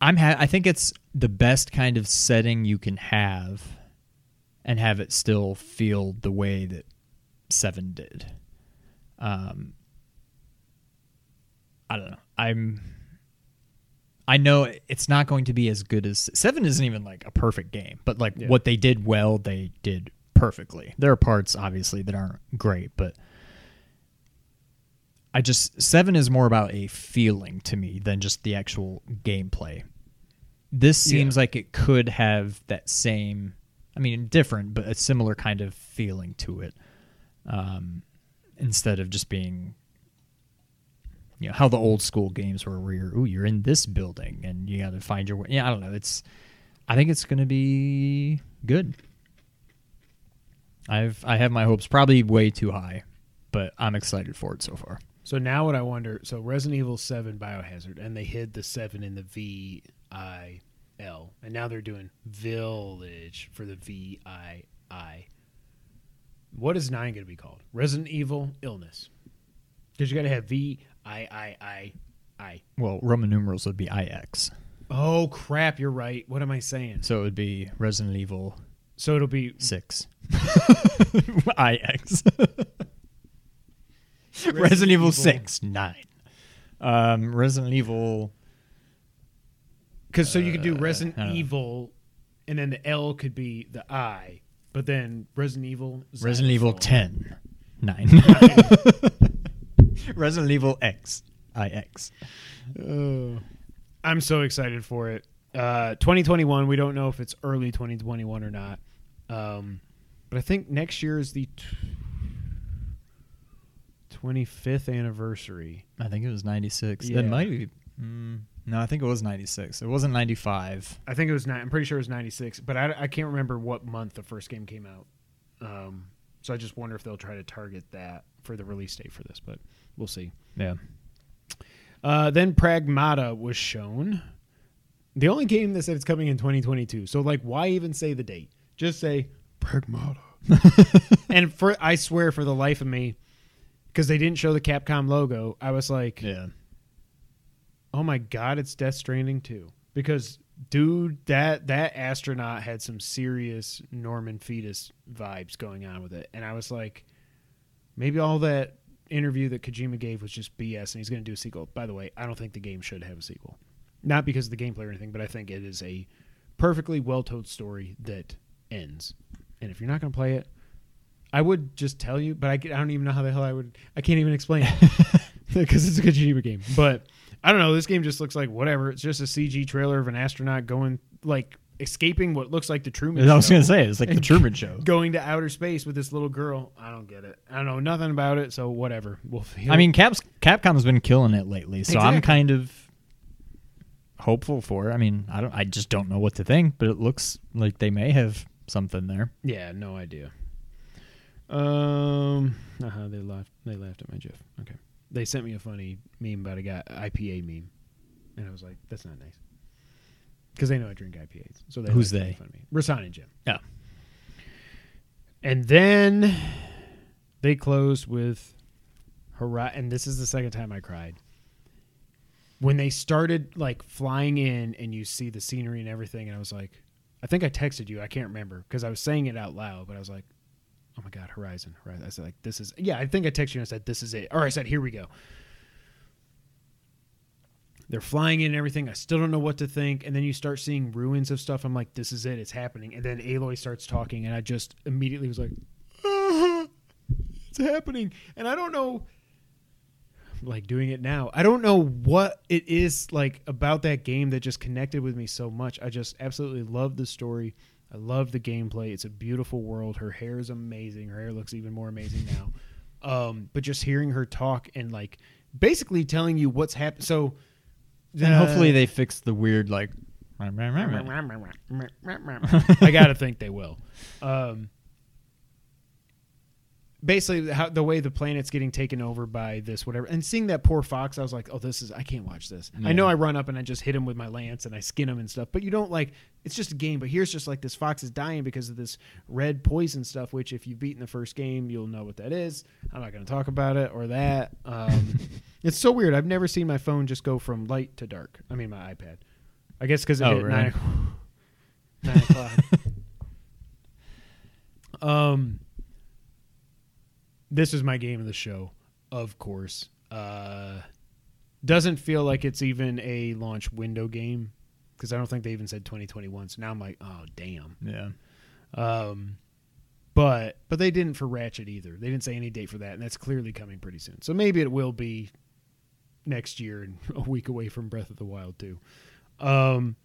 i'm ha- i think it's the best kind of setting you can have and have it still feel the way that seven did um I don't know. I'm I know it's not going to be as good as 7 isn't even like a perfect game, but like Yeah. what they did well, they did perfectly. There are parts obviously that aren't great, but I just 7 is more about a feeling to me than just the actual gameplay. This Yeah. seems like it could have that same I mean different, but a similar kind of feeling to it. Um instead of just being you know how the old school games were where you're ooh you're in this building and you got to find your way yeah i don't know it's i think it's going to be good i've i have my hopes probably way too high but i'm excited for it so far So now what I wonder, so Resident Evil 7 Biohazard, and they hid the 7 in the V I L, and now they're doing Village for the V I I. What is nine going to be called? Resident Evil Illness. Because you got to have V I I I I. Well, Roman numerals would be IX. Oh crap! You're right. What am I saying? So it would be Resident Evil So it'll be 6. IX. Resident Evil 6, 9. Um, Resident Evil. because so you could do Uh, Resident. Evil, and then the L could be the I, but then Resident Evil. Resident Evil xylophone. 10, 9. Resident Evil X, IX. I'm so excited for it. Uh, 2021. We don't know if it's early 2021 or not. Um, but I think next year is the t- 25th anniversary. I think it was 96. Yeah. It might be. Mm, no, I think it was 96. It wasn't 95. I think it was. Ni- I'm pretty sure it was 96, but I, I can't remember what month the first game came out. Um, so I just wonder if they'll try to target that for the release date for this, but we'll see. Yeah. Uh, then Pragmata was shown. The only game that said it's coming in 2022. So like, why even say the date? Just say Pragmata. and for I swear, for the life of me, because they didn't show the Capcom logo, I was like, Yeah. oh my god, it's Death Stranding too. Because dude, that that astronaut had some serious Norman Reedus vibes going on with it, and I was like, maybe all that interview that Kojima gave was just BS, and he's going to do a sequel. By the way, I don't think the game should have a sequel, not because of the gameplay or anything, but I think it is a perfectly well told story that ends. And if you're not going to play it, I would just tell you, but I, I don't even know how the hell I would. I can't even explain it because it's a Kojima game. But I don't know. This game just looks like whatever. It's just a CG trailer of an astronaut going like escaping what looks like the Truman. I was going to say, it's like the Truman Show. going to outer space with this little girl. I don't get it. I don't know nothing about it. So whatever. We'll. I mean, Caps, Capcom's been killing it lately, so I'm kind of hopeful for. I mean, I don't, I just don't know what to think, but it looks like they may have something there. yeah, no idea. Um, uh they laughed. They laughed at my GIF. Okay, they sent me a funny meme about a guy IPA meme, and I was like, "That's not nice," because they know I drink IPAs. So they Who's like to make they? Fun of me. Rasan and Jim. Yeah. And then they closed with Hurrah, and this is the second time I cried. When they started like flying in and you see the scenery and everything, and I was like, I think I texted you, I can't remember because I was saying it out loud, but I was like, oh my God, Horizon, Horizon. I said, like, this is, yeah, I think I texted you and I said, this is it. Or I said, here we go. They're flying in and everything. I still don't know what to think. And then you start seeing ruins of stuff. I'm like, this is it. It's happening. And then Aloy starts talking, and I just immediately was like, "Ah, it's happening. And I don't know, like doing it now. I don't know what it is like about that game that just connected with me so much. I just absolutely love the story. I love the gameplay. It's a beautiful world. Her hair is amazing. Her hair looks even more amazing now. Um, but just hearing her talk and like basically telling you what's happened. So, And hopefully they fix the weird, like, I gotta think they will. Um, basically, how the way the planet's getting taken over by this whatever, and seeing that poor fox, I was like, oh, this is I can't watch this. I know I run up and I just hit him with my lance and I skin him and stuff, but you don't like. It's just a game. But here's just like this fox is dying because of this red poison stuff. Which if you've beaten the first game, you'll know what that is. I'm not going to talk about it or that. Um, it's so weird. I've never seen my phone just go from light to dark. I mean, my iPad. I guess because it Oh, hit really? nine, nine o'clock. um, this is my game of the show, of course. Uh, doesn't feel like it's even a launch window game because I don't think they even said 2021. So now I'm like, oh damn. yeah. Um, but but they didn't for Ratchet either. They didn't say any date for that, and that's clearly coming pretty soon. So maybe it will be next year and a week away from Breath of the Wild too. Um,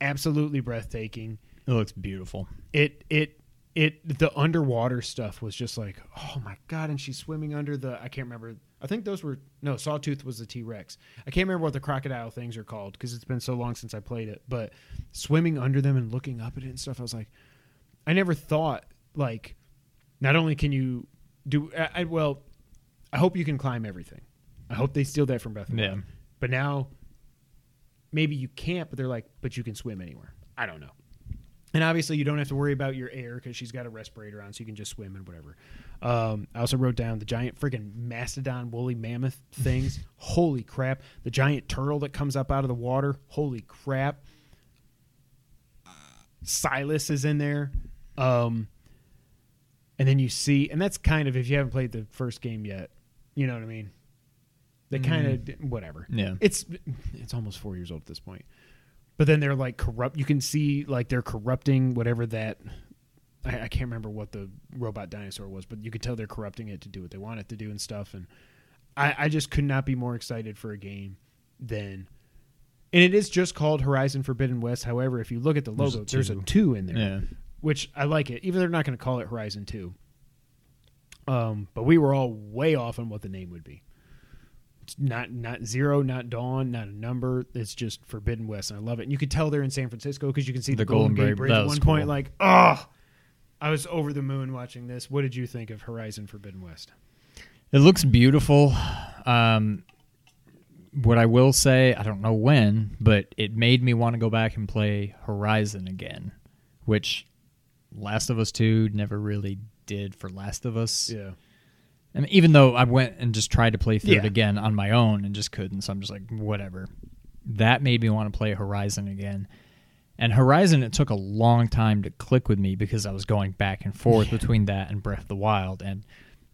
absolutely breathtaking. It looks beautiful. It it it the underwater stuff was just like oh my god, and she's swimming under the I can't remember. I think those were no Sawtooth was the T Rex. I can't remember what the crocodile things are called because it's been so long since I played it. But swimming under them and looking up at it and stuff, I was like, I never thought like not only can you do I, I well I hope you can climb everything. I hope they steal that from the Yeah. But now maybe you can't, but they're like, but you can swim anywhere. I don't know. And obviously, you don't have to worry about your air because she's got a respirator on, so you can just swim and whatever. Um, I also wrote down the giant freaking mastodon woolly mammoth things. Holy crap! The giant turtle that comes up out of the water. Holy crap! Sylens is in there. Um, and then you see, and that's kind of if you haven't played the first game yet, you know what I mean. They kind of whatever. Yeah. It's it's almost four years old at this point. But then they're like corrupt. You can see like they're corrupting whatever that. I, I can't remember what the robot dinosaur was, but you could tell they're corrupting it to do what they want it to do and stuff. And I, I just could not be more excited for a game than. And it is just called Horizon Forbidden West. However, if you look at the There's a logo, there's a two. two in there Yeah. which I like it. Even though they're not going to call it Horizon Two. Um, but we were all way off on what the name would be. Not not zero, not dawn, not a number. It's just Forbidden West, and I love it. And you could tell they're in San Francisco because you can see the, The Golden, Golden Gate Bridge at one point. Like, oh, I was over the moon watching this. What did you think of Horizon Forbidden West? It looks beautiful. Um, what I will say, I don't know when, but it made me want to go back and play Horizon again, which Last of Us 2 never really did for Last of Us. Yeah, I mean, even though I went and just tried to play through Yeah. it again on my own and just couldn't, so I'm just like, whatever. That made me want to play Horizon again. And Horizon, it took a long time to click with me because I was going back and forth between that and Breath of the Wild. And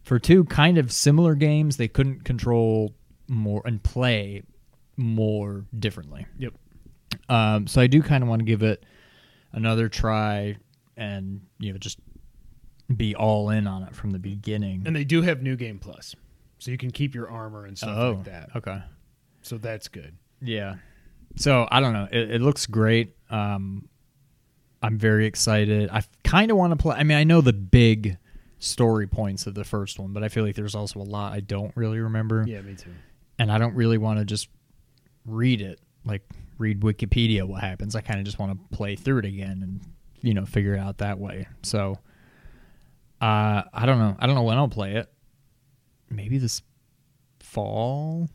for two kind of similar games, they couldn't control more and play more differently. Yep. Um, so I do kind of want to give it another try and you know just be all in on it from the beginning. and they do have New Game Plus, so you can keep your armor and stuff oh, like that. okay. So that's good. Yeah. So I don't know. It, it looks great. Um, I'm very excited. I kind of want to play. I mean, I know the big story points of the first one, but I feel like there's also a lot I don't really remember, Yeah, me too. and I don't really want to just read it like read Wikipedia what happens. I kind of just want to play through it again and you know figure it out that way. So uh, I don't know. I don't know when I'll play it. Maybe this fall.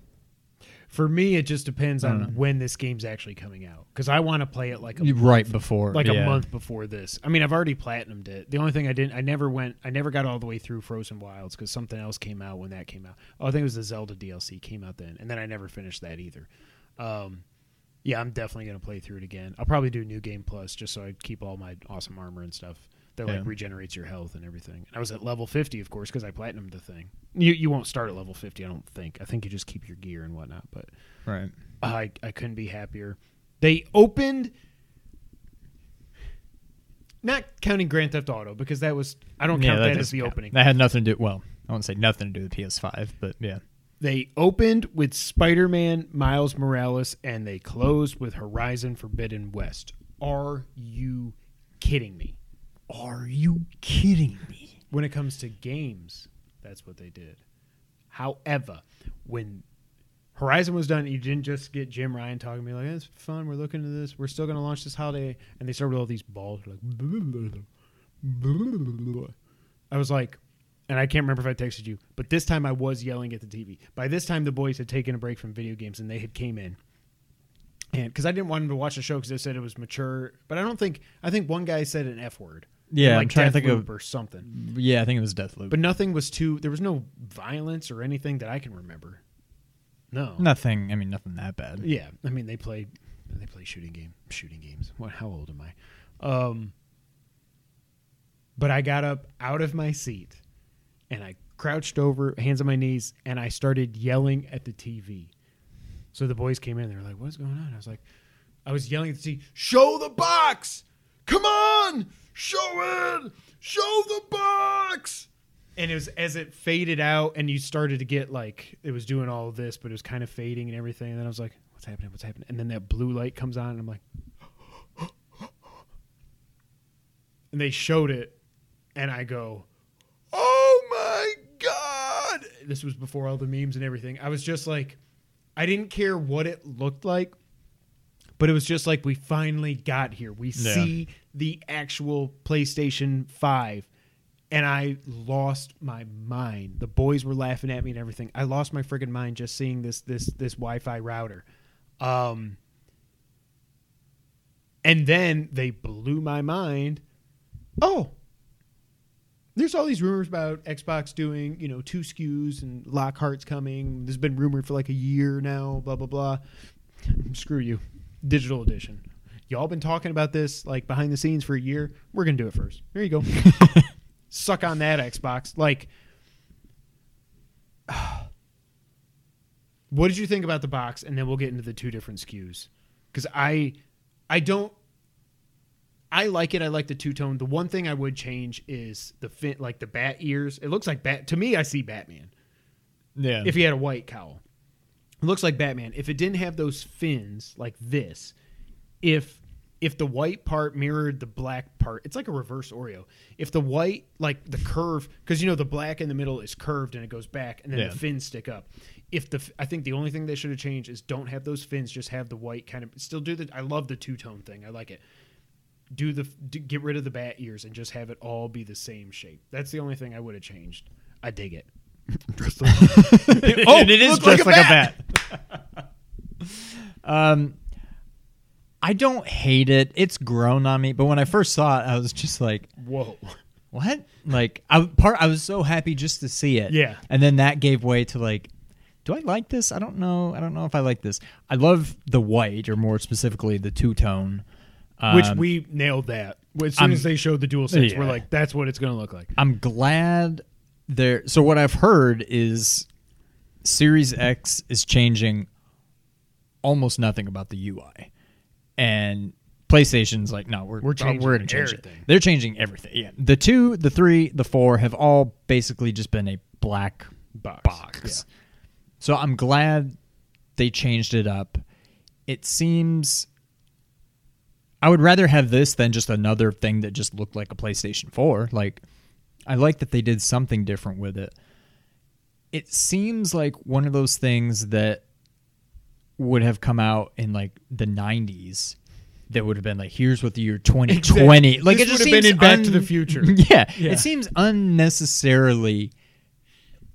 For me, it just depends on know. when this game's actually coming out because I want to play it like a right before, like yeah. a month before this. I mean, I've already platinumed it. The only thing I didn't, I never went, I never got all the way through Frozen Wilds because something else came out when that came out. Oh, I think it was the Zelda DLC came out then, and then I never finished that either. Um, yeah, I'm definitely gonna play through it again. I'll probably do New Game Plus just so I keep all my awesome armor and stuff that like regenerates your health and everything. And I was at level 50, of course, because I platinumed the thing. You you won't start at level 50, I don't think. I think you just keep your gear and whatnot, but. Right. I I couldn't be happier. They opened not counting Grand Theft Auto because that was I don't count that, as doesn't the opening. That had nothing to do. Well, I won't say nothing to do with PS5, but yeah. They opened with Spider-Man Miles Morales and they closed with Horizon Forbidden West. Are you kidding me? Are you kidding me? When it comes to games, that's what they did. However, when Horizon was done, you didn't just get Jim Ryan talking to me like, "It's fun. We're looking into this. We're still going to launch this holiday." And they started with all these balls like. I was like, and I can't remember if I texted you, but this time I was yelling at the TV. By this time, the boys had taken a break from video games and they had came in, and because I didn't want them to watch the show because they said it was mature. But I don't think I think one guy said an F word. Yeah, like I'm trying to think Deathloop of. or something. Yeah, I think it was Deathloop. But nothing was too. There was no violence or anything that I can remember. No. nothing. I mean, nothing that bad. Yeah, I mean they play they play shooting game shooting games. What? How old am I? Um. But I got up out of my seat, and I crouched over, hands on my knees, and I started yelling at the TV. So the boys came in. They were like, "What's going on?" I was like, I was yelling at the TV, "Show the box! Come on, show it! Show the box!" and it was as it faded out and you started to get like it was doing all of this but it was kind of fading and everything and then i was like what's happening what's happening and then that blue light comes on and i'm like and they showed it and i go oh my god this was before all the memes and everything i was just like i didn't care what it looked like but it was just like we finally got here we Yeah. see the actual playstation 5 and I lost my mind. The boys were laughing at me and everything. I lost my friggin' mind just seeing this this this Wi-Fi router. Um, And then they blew my mind. Oh, there's all these rumors about Xbox doing, you know, two SKUs and Lockhart's coming. There's been rumored for like a year now, blah, blah, blah. Screw you. Digital edition. Y'all been talking about this like behind the scenes for a year. We're to do it first. There you go. Suck on that, Xbox. Like, what did you think about the box? And then we'll get into the two different SKUs. Because I, I don't I like it. I like the two tone. The one thing I would change is the fin, like the bat ears. It looks like bat. To me, I see Batman. Yeah. If he had a white cowl, it looks like Batman. If it didn't have those fins like this, if if the white part mirrored the black part, it's like a reverse Oreo. If the white, like the curve, because you know the black in the middle is curved and it goes back, and then Yeah. the fins stick up. If the, I think the only thing they should have changed is don't have those fins, just have the white kind of. Still do the. I love the two tone thing. I like it do the do, get rid of the bat ears and just have it all be the same shape. That's the only thing I would have changed. I dig it. oh, and it is look like a like a bat. um, I don't hate it. It's grown on me, but when I first saw it, I was just like, Whoa. "What?" Like, I part. I was so happy just to see it. Yeah. and then that gave way to like. Do I like this? I don't know. I don't know if I like this. I love the white, or more specifically, the two tone. Which Um, we nailed that. As soon I'm- as they showed the DualSense, we're like, that's what it's going to look like. I'm glad there. So what I've heard is Series X is changing almost nothing about the UI, and PlayStation's like, no, we're We're changing we're gonna change it. everything. They're changing everything. Yeah, the two, the three, the four have all basically just been a black Box. box. So I'm glad they changed it up. It seems I would rather have this than just another thing that just looked like a PlayStation 4. Like I like that they did something different with it. It seems like one of those things that would have come out in like the 90s that would have been like here's what the year 2020 like This it just would have been in Back un- to the Future. yeah, Yeah. it seems unnecessarily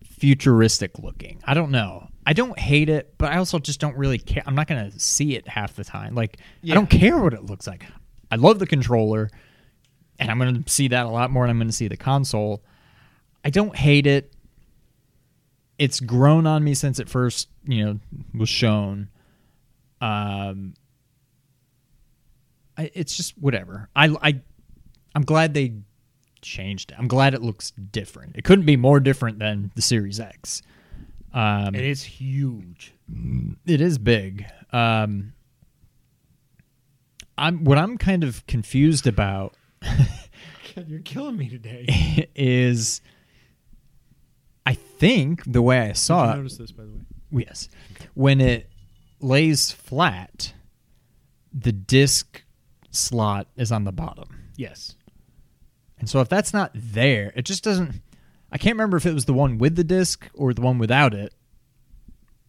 futuristic looking. I don't know. I don't hate it, but I also just don't really care. I'm not going to see it half the time. Like Yeah. I don't care what it looks like. I love the controller, and I'm going to see that a lot more. And I'm going to see the console. I don't hate it. It's grown on me since it first, you know, was shown. Um, I, it's just whatever. I, I, I'm glad they changed it. I'm glad it looks different. It couldn't be more different than the Series X. Um, And it's huge. it is big. Um, I'm what I'm kind of confused about God, you're killing me today. is think the way I Did saw you it notice this, by the way? Yes. When it lays flat, the disc slot is on the bottom. Yes. And so if that's not there, it just doesn't I can't remember if it was the one with the disc or the one without it.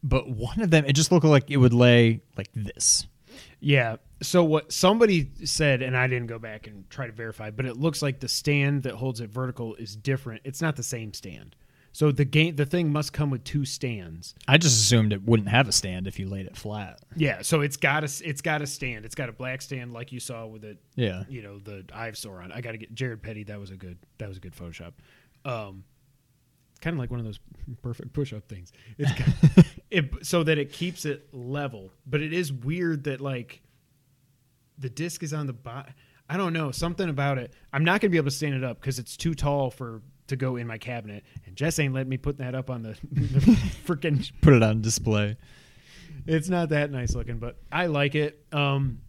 But one of them it just looked like it would lay like this. Yeah. So what somebody said, and I didn't go back and try to verify, but it looks like the stand that holds it vertical is different. It's not the same stand. So the game, the thing must come with two stands. I just assumed it wouldn't have a stand if you laid it flat. Yeah. So it's got a, it's got a stand. It's got a black stand like you saw with it. Yeah. You know the Ivesor on. I got to get Jared Petty. That was a good. That was a good Photoshop. Um, kind of like one of those perfect push-up things. It's got, it so that it keeps it level, but it is weird that like the disc is on the bottom. I don't know something about it. I'm not gonna be able to stand it up because it's too tall for to go in my cabinet. And Jess ain't letting me put that up on the, the freaking. Put it on display. It's not that nice looking, but I like it. Um,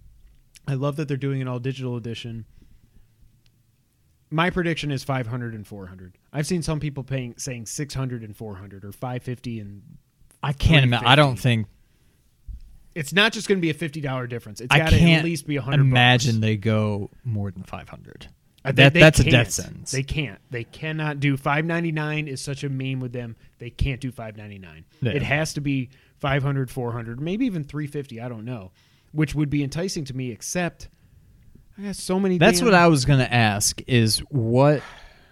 I love that they're doing an all digital edition. My prediction is 500 and 400. I've seen some people paying saying 600 and 400 or 550 and I can't imagine I don't think it's not just going to be a $50 difference. It's got to at least be 100 imagine bucks. they go more than 500. Uh, they- that, they that's a can't. death sentence. They can't. They cannot do 599 is such a meme with them. They can't do 599. Yeah. It has to be 500, 400, maybe even 350, I don't know, which would be enticing to me except I got so many That's damn- what I was going to ask is what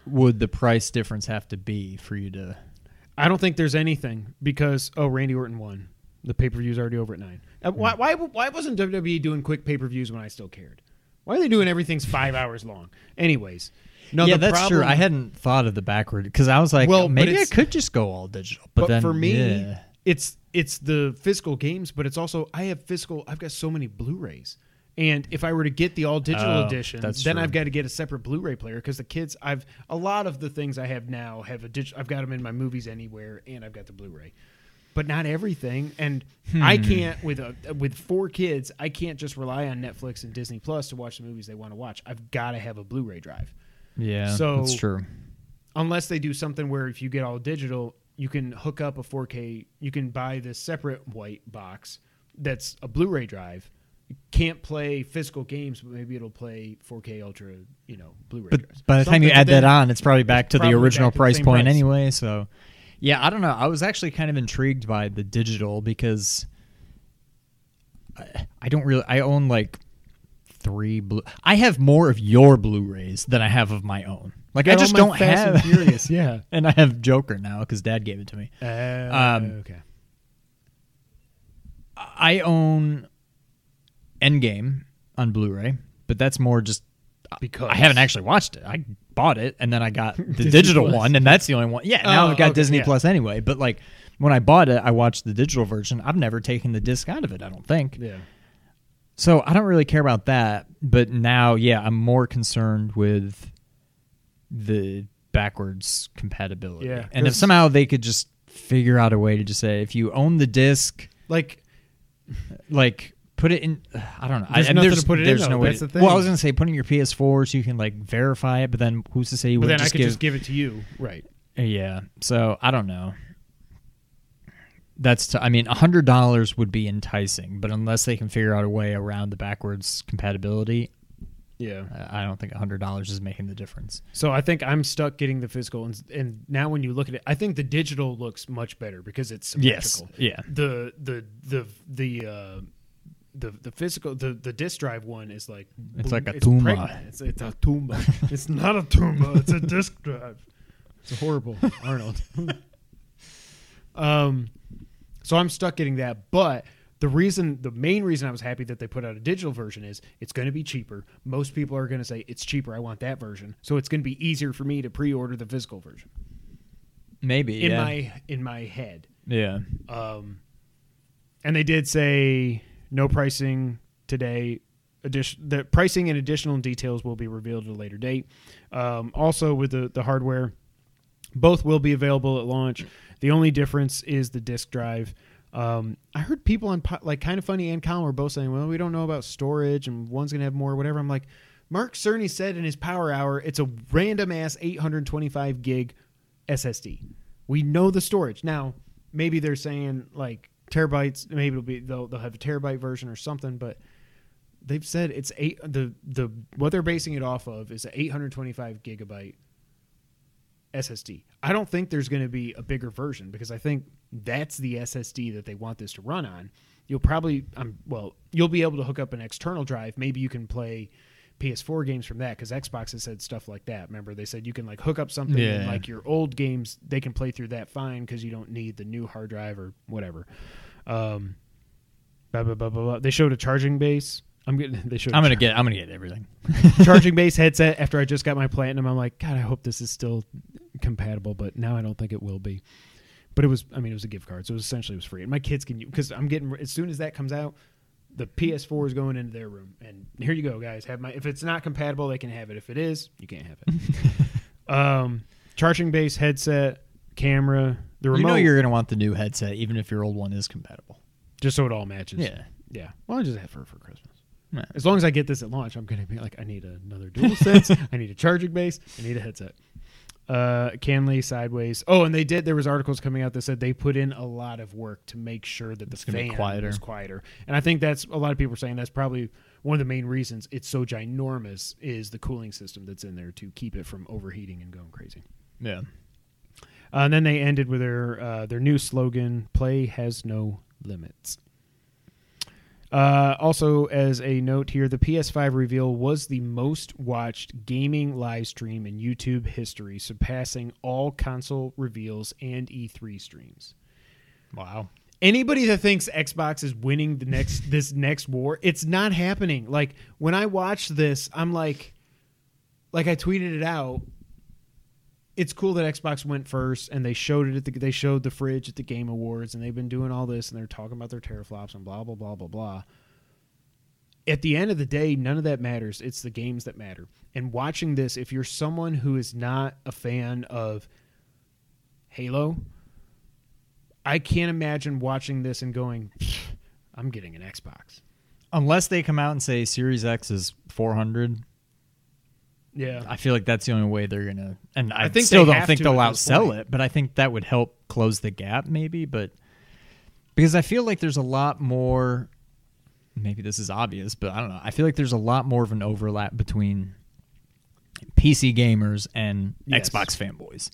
would the price difference have to be for you to I don't think there's anything because oh Randy Orton won. The pay per view's already over at nine. Uh, why, why why wasn't WWE doing quick pay per views when I still cared? Why are they doing everything's five hours long? Anyways, no, yeah, that's true. I hadn't thought of the backward because I was like, Well, maybe I could just go all digital. But, But, then for me, yeah. it's it's the physical games, but it's also I have physical. I've got so many Blu-rays, and if I were to get the all digital Oh, edition, then true. I've got to get a separate Blu-ray player because the kids. I've a lot of the things I have now have a dig. I've got them in my movies anywhere, and I've got the Blu-ray. But not everything, and I Hmm. can't with a with four kids. I can't just rely on Netflix and Disney Plus to watch the movies they want to watch. I've got to have a Blu-ray drive yeah, So- that's true. unless they do something where if you get all digital, you can hook up a 4K. You can buy this separate white box that's a Blu-ray drive. You can't play physical games, but maybe it'll play 4K Ultra. You know, Blu-ray. But drives. by the time you add that on, it's probably back to the original back to the price point price. anyway. So, yeah, I don't know. I was actually kind of intrigued by the digital because I, I don't really. I own like three blue. I have more of your Blu-rays than I have of my own. Like I, all just don't Fast have. and Furious. Yeah. and I have Joker now because Dad gave it to me. Uh, Um, okay. I own Endgame on Blu-ray, but that's more just Because I haven't actually watched it. I bought it and then I got the digital Plus. one, and that's the only one. Yeah, now Oh, I've got okay, Disney yeah. Plus anyway. But like when I bought it, I watched the digital version. I've never taken the disc out of it. I don't think Yeah. so. I don't really care about that. But now, yeah, I'm more concerned with the backwards compatibility. Yeah, and if 'cause- somehow they could just figure out a way to just say if you own the disc, Like like put it in. I don't know. There's I, nothing there's, to put it in, there's though. no way. That's to- the thing. Well, I was gonna say put in your PS4 so you can like verify it, but then who's to say you but then I could give? just give it to you. Right. yeah. So I don't know. That's. T- I mean, a hundred dollars would be enticing, but unless they can figure out a way around the backwards compatibility, Yeah. I don't think a hundred dollars is making the difference. So I think I'm stuck getting the physical, and, and now when you look at it, I think the digital looks much better because it's symmetrical. Yeah. The the the the uh, the the physical the the disk drive one is like It's like a it's Tumba. pregnant. It's, it's a tumba. it's not a tumba. It's a disk drive. It's horrible, Arnold. um, so I'm stuck getting that, but. The reason, the main reason I was happy that they put out a digital version is it's going to be cheaper. Most people are going to say it's cheaper. I want that version. So it's going to be easier for me to pre-order the physical version Maybe in yeah. my in my head. yeah. Um, and they did say no pricing today. Addition, the pricing and additional details will be revealed at a later date. Um, also, with the the hardware, both will be available at launch. The only difference is the disk drive. Um, I heard people on like Kinda Funny and Colin were both saying, "Well, we don't know about storage, and one's gonna have more, whatever." I'm like, Mark Cerny said in his Power Hour, it's a random ass 825 gig SSD. We know the storage now. Maybe they're saying like terabytes. Maybe it'll be they'll they'll have a terabyte version or something, but they've said it's eight. The the what they're basing it off of is an 825 gigabyte SSD. I don't think there's going to be a bigger version because I think that's the SSD that they want this to run on. You'll probably, um, well, you'll be able to hook up an external drive. Maybe you can play PS4 games from that because Xbox has said stuff like that. Remember, they said you can like hook up something and like your old games, they can play through that fine because you don't need the new hard drive or whatever. Um, blah, blah, blah, blah, blah. They showed a charging base. I'm getting. They showed. I'm gonna char- get. I'm gonna get everything. charging base headset after I just got my platinum. I'm like, God, I hope this is still compatible, but now I don't think it will be. But it was, I mean, it was a gift card, so it was essentially it was free. And my kids can use because I'm getting as soon as that comes out, the PS4 is going into their room, and here you go, guys. Have my if it's not compatible, they can have it. If it is, you can't have it. um, charging base headset, camera, the remote, You know you're gonna want the new headset, even if your old one is compatible. just so it all matches. Yeah. yeah. Well, I just have her for Christmas. As long as I get this at launch, I'm going to be like, I need another DualSense. I need a charging base. I need a headset. Uh, Canley sideways. Oh, and they did. There was articles coming out that said they put in a lot of work to make sure that the It's fan quieter. was quieter. And I think that's a lot of people are saying that's probably one of the main reasons it's so ginormous is the cooling system that's in there to keep it from overheating and going crazy. Yeah. Uh, and then they ended with their uh, their new slogan: "Play has no limits." Uh, also, as a note here, the PS5 reveal was the most watched gaming live stream in YouTube history, surpassing all console reveals and E3 streams. Wow. anybody that thinks Xbox is winning the next this next war, it's not happening. Like when I watch this, I'm like like I tweeted it out. It's cool that Xbox went first and they showed it at the they showed the fridge at the Game Awards and they've been doing all this and they're talking about their teraflops and blah blah blah blah blah. At the end of the day, none of that matters. It's the games that matter. And watching this, if you're someone who is not a fan of Halo, I can't imagine watching this and going, I'm getting an Xbox. Unless they come out and say Series X is 400, Yeah. I feel like that's the only way they're gonna. And I, I think still they don't think they'll outsell point. it, but I think that would help close the gap, maybe. But because I feel like there's a lot more. Maybe this is obvious, but I don't know. I feel like there's a lot more of an overlap between PC gamers and Yes. Xbox fanboys,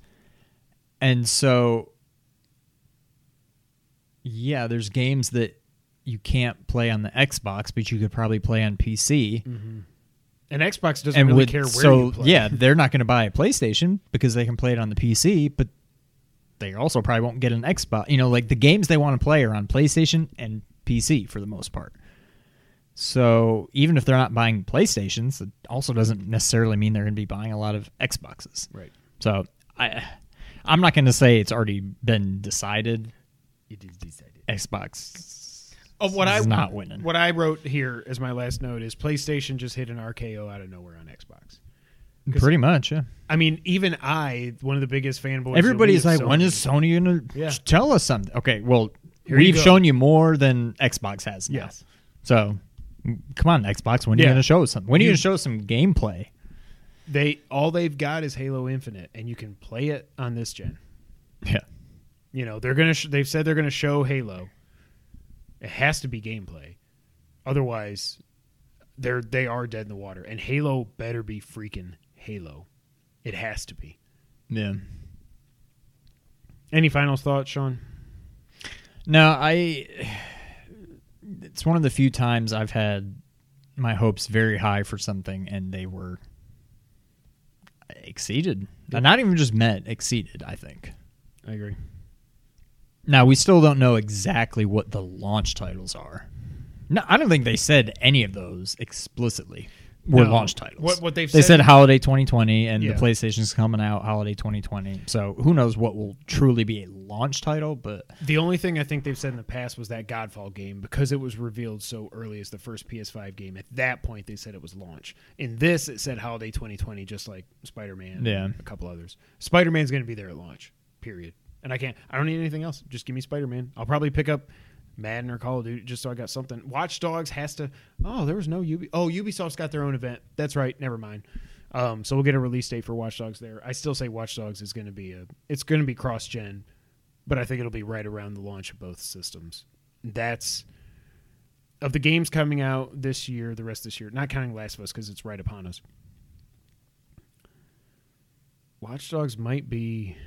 and so yeah, there's games that you can't play on the Xbox, but you could probably play on PC mm-hmm. And Xbox doesn't and really with, care where so you play. yeah, they're not going to buy a PlayStation because they can play it on the PC, but they also probably won't get an Xbox. You know, like the games they want to play are on PlayStation and PC for the most part. So even if they're not buying PlayStations, it also doesn't necessarily mean they're going to be buying a lot of Xboxes. Right. So I, I'm not going to say it's already been decided. It is decided. Xbox Oh, what I not winning. What I wrote here as my last note is PlayStation just hit an RKO out of nowhere on Xbox. Pretty much, yeah. I mean, even I, one of the biggest fanboys. Everybody's like, Sony, when is Sony going to Yeah. tell us something? Okay, well, Here we've go. shown you more than Xbox has now. Yes. So, come on, Xbox. When are you going to show us something? When are you You- going to show us some gameplay? They all they've got is Halo Infinite, and you can play it on this gen. Yeah. You know, they're gonna. Sh- they've said they're gonna show Halo. It has to be gameplay, otherwise, they're they are dead in the water. And Halo better be freaking Halo. It has to be. Yeah. Any final thoughts, Sean? No, I. It's one of the few times I've had my hopes very high for something and they were exceeded. Not even just met, exceeded, I think. I agree. Now we still don't know exactly what the launch titles are. No, I don't think they said any of those explicitly were No. launch titles. What- what they've they said- said holiday 2020 and Yeah. the PlayStation's coming out holiday 2020. So who knows what will truly be a launch title? But The only thing I think they've said in the past was that Godfall game because it was revealed so early as the first PS5 game. At that point, they said it was launch. In this, it said holiday 2020, just like Spider Man. Yeah. a couple others. Spider Man's going to be there at launch. Period. And I can't. I don't need anything else. Just give me Spider Man. I'll probably pick up Madden or Call of Duty just so I got something. Watch Dogs has to. Oh, there was no Ubi. Oh, Ubisoft's got their own event. That's right. Never mind. Um, so we'll get a release date for Watch Dogs there. I still say Watch Dogs is going to be a. It's going to be cross gen, but I think it'll be right around the launch of both systems. That's of the games coming out this year, the rest of this year, not counting Last of Us because it's right upon us. Watch Dogs might be.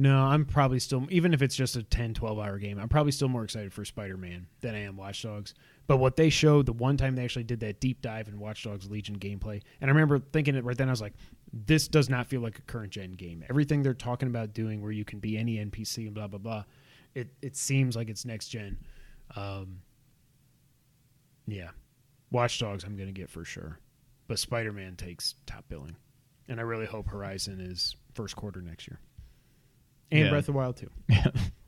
No, I'm probably still, even if it's just a 10, 12 hour game, I'm probably still more excited for Spider Man than I am Watch Dogs. But what they showed the one time they actually did that deep dive in Watch Dogs Legion gameplay, and I remember thinking it right then, I was like, this does not feel like a current gen game. Everything they're talking about doing where you can be any NPC and blah, blah, blah, it, it seems like it's next gen. Um, yeah. Watch Dogs, I'm going to get for sure. But Spider Man takes top billing. And I really hope Horizon is first quarter next year. And Yeah. Breath of the Wild, too.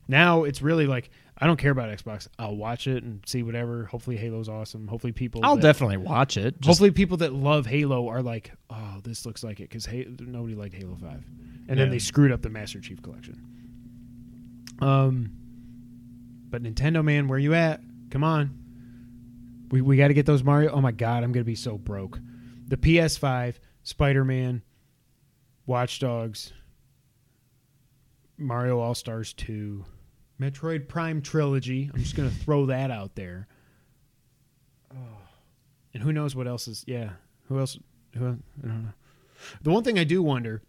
Now it's really like, I don't care about Xbox. I'll watch it and see whatever. Hopefully, Halo's awesome. Hopefully, people. I'll that- definitely watch it. Just, Hopefully, people that love Halo are like, "Oh, this looks like it," because nobody liked Halo Five, and then they screwed up the Master Chief Collection. Um, but Nintendo, man, where you at? Come on, we we got to get those Mario. Oh my God, I'm gonna be so broke. The PS5, Spider Man, Watch Dogs, Mario All Stars Two, Metroid Prime trilogy. I'm just gonna throw that out there. And who knows what else is? Yeah, who else? Who I don't know. The one thing I do wonder,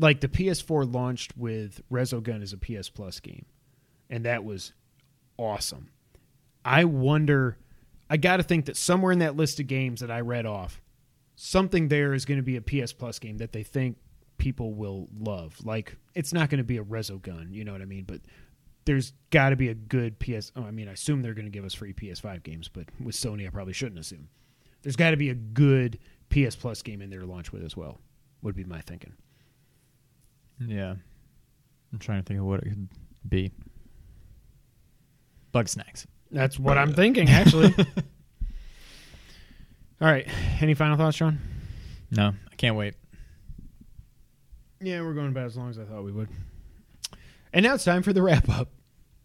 like the PS4 launched with Resogun as a PS Plus game, and that was awesome. I wonder. I got to think that somewhere in that list of games that I read off, something there is going to be a PS Plus game that they think people will love. Like it's not going to be a Resogun, you know what I mean? But there's got to be a good PS. Oh, I mean, I assume they're going to give us free PS5 games, but with Sony, I probably shouldn't assume. There's got to be a good PS Plus game in there to launch with as well. Would be my thinking. Yeah. I'm trying to think of what it could be. Bugsnax. That's what I'm thinking, actually. All right. Any final thoughts, John? No, I can't wait. Yeah, we're going about as long as I thought we would. And now it's time for the wrap up.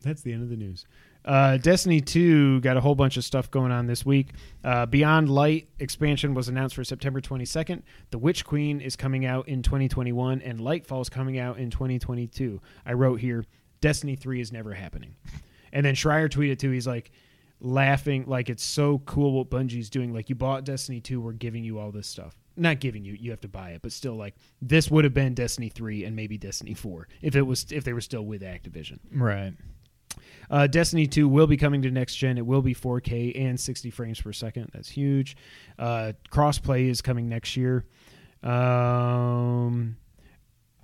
That's the end of the news. Uh, Destiny 2 got a whole bunch of stuff going on this week. Uh, Beyond Light expansion was announced for September 22nd. The Witch Queen is coming out in 2021, and Lightfall is coming out in 2022. I wrote here, Destiny 3 is never happening. And then Schreier tweeted too. He's like laughing, like it's so cool what Bungie's doing. Like you bought Destiny 2, we're giving you all this stuff. Not giving you, you have to buy it, but still, like this would have been Destiny 3 and maybe Destiny 4 if it was if they were still with Activision. Right. Uh, Destiny 2 will be coming to next gen. It will be 4K and 60 frames per second. That's huge. Uh, crossplay is coming next year. Um,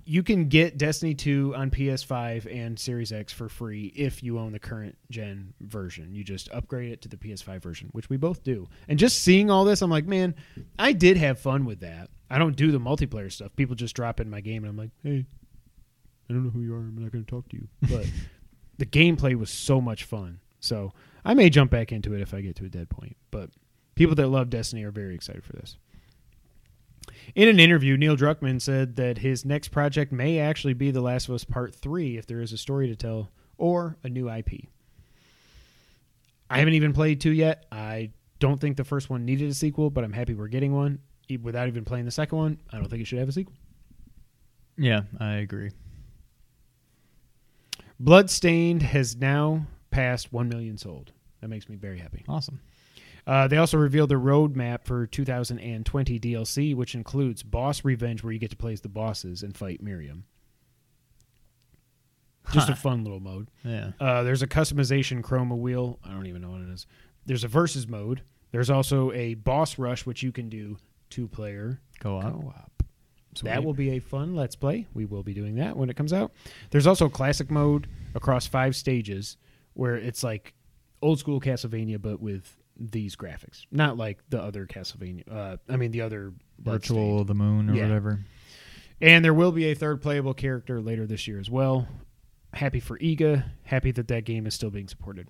you can get Destiny 2 on PS5 and Series X for free if you own the current gen version. You just upgrade it to the PS5 version, which we both do. And just seeing all this, I'm like, man, I did have fun with that. I don't do the multiplayer stuff. People just drop in my game, and I'm like, hey, I don't know who you are. I'm not going to talk to you. But the gameplay was so much fun. So I may jump back into it if I get to a dead point. But people that love Destiny are very excited for this. In an interview, Neil Druckmann said that his next project may actually be The Last of Us Part 3 if there is a story to tell or a new IP. I haven't even played 2 yet. I don't think the first one needed a sequel, but I'm happy we're getting one. Without even playing the second one, I don't think it should have a sequel. Yeah, I agree. Bloodstained has now passed 1 million sold. That makes me very happy. Awesome. Uh, they also revealed the roadmap for 2020 DLC, which includes Boss Revenge, where you get to play as the bosses and fight Miriam. Just a fun little mode. Yeah. Uh, there's a customization chroma wheel. I don't even know what it is. There's a versus mode. There's also a boss rush, which you can do two player Go up. co-op. That will be a fun let's play. We will be doing that when it comes out. There's also classic mode across five stages where it's like old school Castlevania but with these graphics. Not like the other Castlevania. Uh, I mean the other Virtual of the moon or Yeah. whatever. And there will be a third playable character later this year as well. Happy for Iga. Happy that that game is still being supported.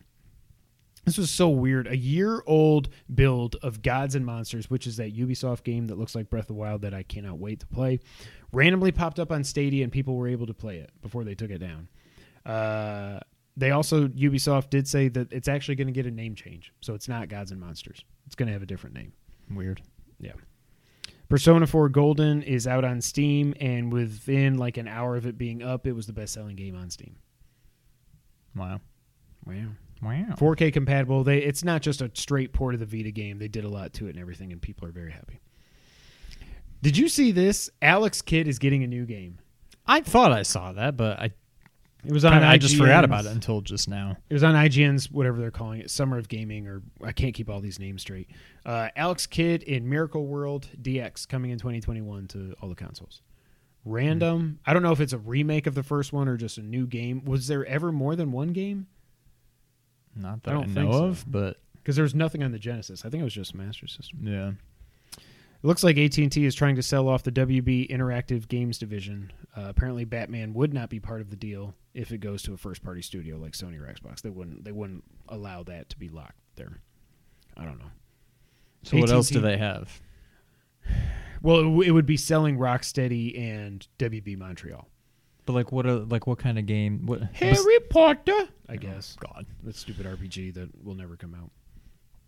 This was so weird. A year old build of Gods and Monsters, which is that Ubisoft game that looks like Breath of the Wild that I cannot wait to play, randomly popped up on Stadia and people were able to play it before they took it down. Uh, they also, Ubisoft did say that it's actually going to get a name change. So it's not Gods and Monsters, it's going to have a different name. Weird. Yeah. Persona 4 Golden is out on Steam, and within like an hour of it being up, it was the best selling game on Steam. Wow. Wow. Wow. 4K compatible. They it's not just a straight port of the Vita game. They did a lot to it and everything, and people are very happy. Did you see this? Alex Kidd is getting a new game. I thought I saw that, but I It was on. kinda, I just forgot about it until just now. It was on IGN's whatever they're calling it, Summer of Gaming, or I can't keep all these names straight. Uh, Alex Kidd in Miracle World DX coming in 2021 to all the consoles. Random. I don't know if it's a remake of the first one or just a new game. Was there ever more than one game? Not that I, don't think know so. of, but Because there was nothing on the Genesis. I think it was just Master System. yeah. It looks like AT&T is trying to sell off the WB Interactive Games division. Uh, apparently, Batman would not be part of the deal if it goes to a first-party studio like Sony or Xbox. They wouldn't. They wouldn't allow that to be locked there. I don't know. So what else AT&T do they have? Well, it, w- it would be selling Rocksteady and WB Montreal. But like what? Are, like what kind of game? What? Harry Potter, I oh, guess. God. That stupid RPG that will never come out.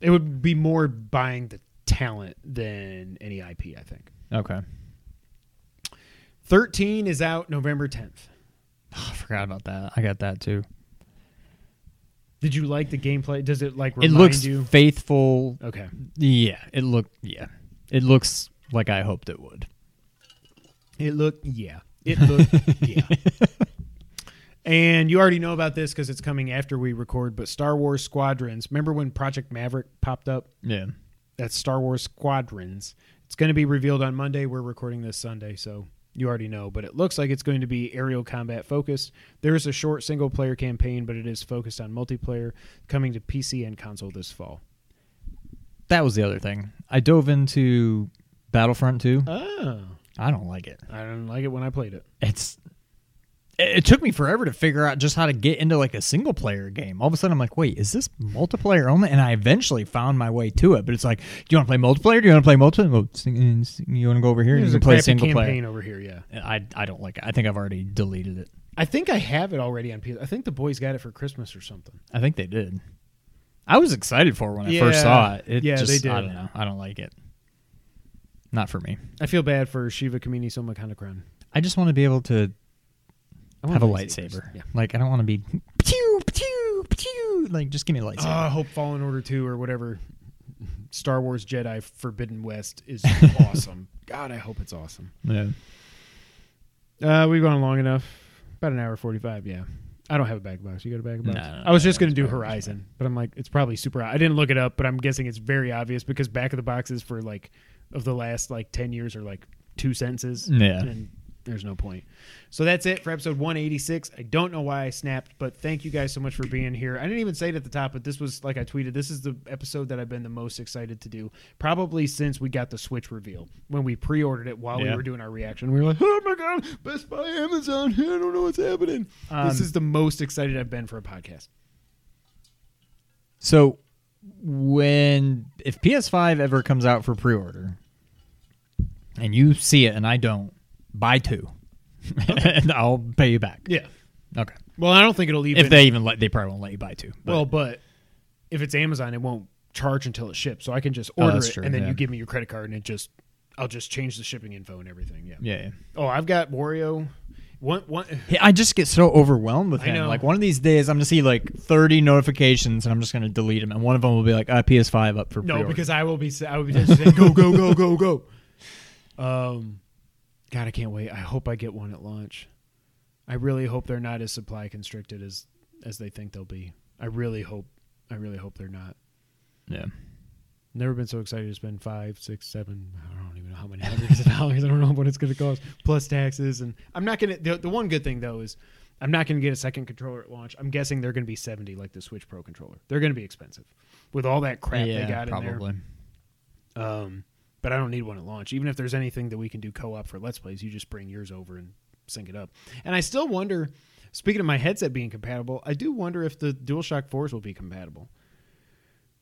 It would be more buying the talent than any IP. I think. Okay. Thirteen is out November tenth. I forgot about that. I got that too. Did you like the gameplay? Does it like It remind looks you? faithful. Okay. Yeah. It looked. Yeah. It looks like I hoped it would. It looked yeah. It looked yeah. And you already know about this because it's coming after we record. But Star Wars Squadrons. Remember when Project Maverick popped up? Yeah. That's Star Wars Squadrons. It's going to be revealed on Monday. We're recording this Sunday, so you already know, but it looks like it's going to be aerial combat focused. There is a short single player campaign, but it is focused on multiplayer, coming to PC and console this fall. That was the other thing. I dove into Battlefront 2. Oh, I don't like it. I didn't like it when I played it. It's it took me forever to figure out just how to get into like a single player game. All of a sudden, I'm like, wait, is this multiplayer only? And I eventually found my way to it. But it's like, do you want to play multiplayer? Do you want to play multiplayer? Well, sing- sing- You want to go over here? You can play crappy single campaign player. over here. Yeah, I I don't like it. I think I've already deleted it. I think I have it already on PS. I think the boys got it for Christmas or something. I think they did. I was excited for it when I first saw it. It Yeah, just, they did. I don't know. I don't like it. Not for me. I feel bad for Shiva Kamini Soma Kanakran. I just want to be able to have a lightsabers. lightsaber. Yeah. Like I don't want to be pew pew pew. Like just give me a lightsaber. Oh, I hope Fallen Order 2 or whatever Star Wars Jedi Forbidden West is awesome. God, I hope it's awesome. yeah. Uh, we've gone long enough. About an hour 45, yeah. I don't have a bag of box. You got a bag box? No, no, no, I was bag just going to do Horizon, but I'm like, it's probably super. I didn't look it up, but I'm guessing it's very obvious because back of the boxes for like, of the last like 10 years are like two sentences. Yeah. And there's no point. So that's it for episode 186. I don't know why I snapped, but thank you guys so much for being here. I didn't even say it at the top, but this was like I tweeted. This is the episode that I've been the most excited to do, probably since we got the Switch reveal when we pre-ordered it while we were doing our reaction. We were like, "Oh my god, Best Buy, Amazon! I don't know what's happening." Um, this is the most excited I've been for a podcast. So when if PS5 ever comes out for pre-order and you see it and I don't, buy two. and I'll pay you back. Yeah. Okay. Well, I don't think it'll even. If they even let they probably won't let you buy two. but- well, but if it's Amazon, it won't charge until it ships, so I can just Oh, order that's it true, and then yeah. you give me your credit card and it just. I'll just change the shipping info and everything. Yeah. yeah. yeah. Oh, I've got Wario. One one. I just get so overwhelmed with I him. know. Like one of these days, I'm gonna see like 30 notifications, and I'm just gonna delete them. And one of them will be like, uh, "PS5 up for No, pre-order." because I will be. I will be just saying, go go go go go. Um, God, I can't wait. I hope I get one at launch. I really hope they're not as supply constricted as as they think they'll be. I really hope. I really hope they're not. yeah, Never been so excited to spend five, six, seven. I don't even know how many hundreds of dollars. I don't know what it's going to cost plus taxes. And I'm not going to. The, the one good thing though is I'm not going to get a second controller at launch. I'm guessing they're going to be seventy like the Switch Pro controller. They're going to be expensive with all that crap yeah, they got in there. probably. Um, but I don't need one at launch. Even if there's anything that we can do co-op for Let's Plays, you just bring yours over and sync it up. And I still wonder. Speaking of my headset being compatible, I do wonder if the DualShock 4s will be compatible.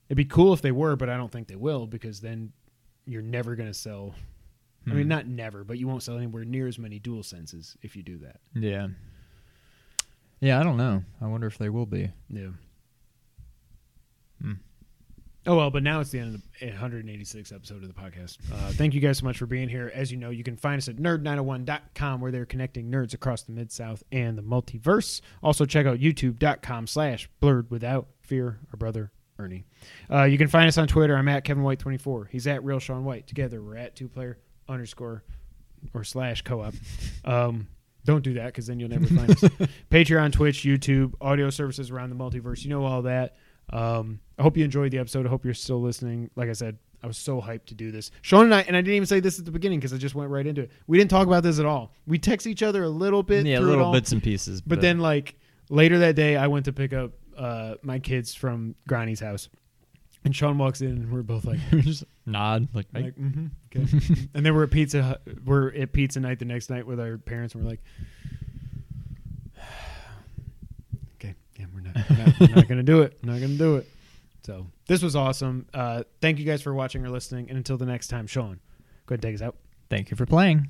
It'd be cool if they were, but I don't think they will because then you're never going to sell. I mean, Hmm. not never, but you won't sell anywhere near as many DualSenses if you do that. Yeah, yeah. I don't know. I wonder if they will be. Yeah. Oh well, but now it's the end of the 186th episode of the podcast. Uh, thank you guys so much for being here. As you know, you can find us at nerd901.com where they're connecting nerds across the mid south and the multiverse. Also check out youtube.com slash blurred without fear, our brother Ernie. Uh, you can find us on Twitter. I'm at Kevin White 24. He's at real Sean White. Together we're at two player underscore or slash co-op. Um, don't do that because then you'll never find us. Patreon, Twitch, YouTube, audio services around the multiverse. You know all that. Um, I hope you enjoyed the episode. I hope you're still listening. Like I said, I was so hyped to do this. Sean and I, and I didn't even say this at the beginning because I just went right into it. We didn't talk about this at all. We text each other a little bit, yeah, little all, bits and pieces. but then like later that day, I went to pick up uh, my kids from Granny's house, and Sean walks in, and we're both like, just nod like, like, mm-hmm, okay. and then we're at pizza. We're at pizza night the next night with our parents, and we're like, okay, yeah, we're not, not, gonna do it. Not gonna do it. So this was awesome. Uh, thank you guys for watching or listening, and until the next time, Sean, go ahead and take us out. thank you for playing.